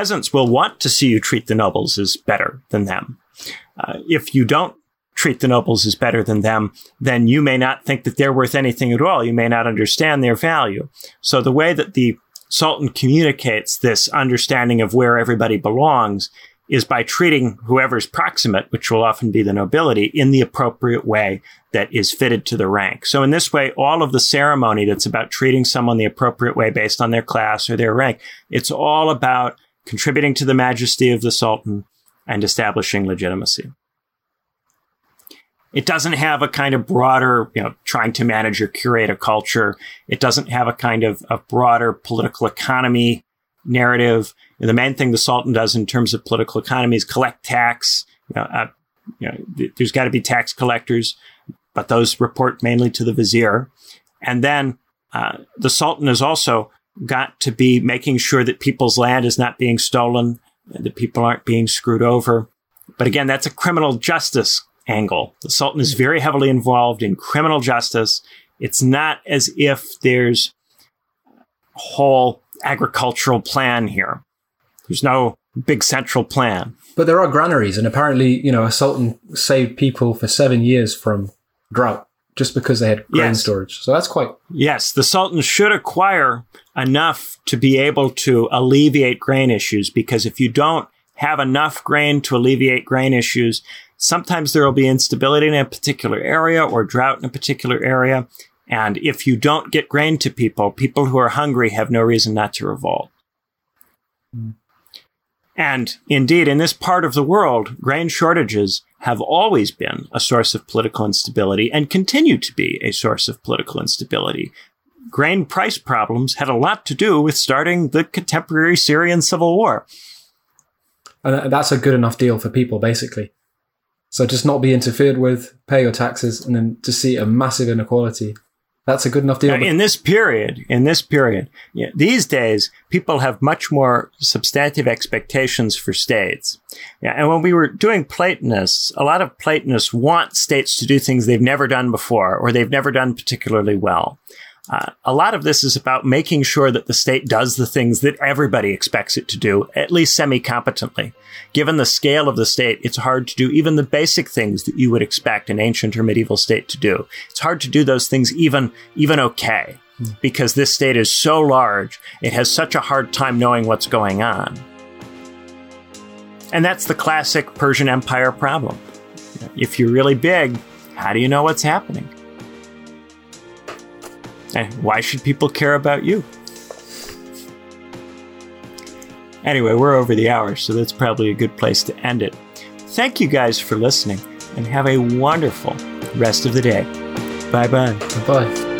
peasants will want to see you treat the nobles as better than them. Uh, if you don't treat the nobles as better than them, then you may not think that they're worth anything at all. You may not understand their value. So the way that the Sultan communicates this understanding of where everybody belongs is by treating whoever's proximate, which will often be the nobility, in the appropriate way that is fitted to the rank. So in this way, all of the ceremony that's about treating someone the appropriate way based on their class or their rank, it's all about contributing to the majesty of the Sultan, and establishing legitimacy. It doesn't have a kind of broader, you know, trying to manage or curate a culture. It doesn't have a kind of a broader political economy narrative. And the main thing the Sultan does in terms of political economy is collect tax. You know, uh, you know th- there's got to be tax collectors, but those report mainly to the vizier. And then uh, the Sultan is also got to be making sure that people's land is not being stolen, that people aren't being screwed over. But again, that's a criminal justice angle. The Sultan is very heavily involved in criminal justice. It's not as if there's a whole agricultural plan here. There's no big central plan. But there are granaries, and apparently, you know, a sultan saved people for seven years from drought just because they had grain yes. storage. So that's quite. Yes, the sultan should acquire enough to be able to alleviate grain issues because if you don't have enough grain to alleviate grain issues, sometimes there will be instability in a particular area or drought in a particular area. And if you don't get grain to people, people who are hungry have no reason not to revolt. Mm. And indeed, in this part of the world, grain shortages have always been a source of political instability and continue to be a source of political instability grain price problems had a lot to do with starting the contemporary Syrian civil war. And that's a good enough deal for people, basically. So just not be interfered with, pay your taxes, and then to see a massive inequality. That's a good enough deal. In this period, in this period, yeah, these days, people have much more substantive expectations for states. Yeah, and when we were doing Platonists, a lot of Platonists want states to do things they've never done before or they've never done particularly well. Uh, a lot of this is about making sure that the state does the things that everybody expects it to do, at least semi competently. Given the scale of the state, it's hard to do even the basic things that you would expect an ancient or medieval state to do. It's hard to do those things even, even okay, because this state is so large, it has such a hard time knowing what's going on. And that's the classic Persian Empire problem. If you're really big, how do you know what's happening? And why should people care about you? Anyway, we're over the hour, so that's probably a good place to end it. Thank you guys for listening, and have a wonderful rest of the day. Bye bye. Bye.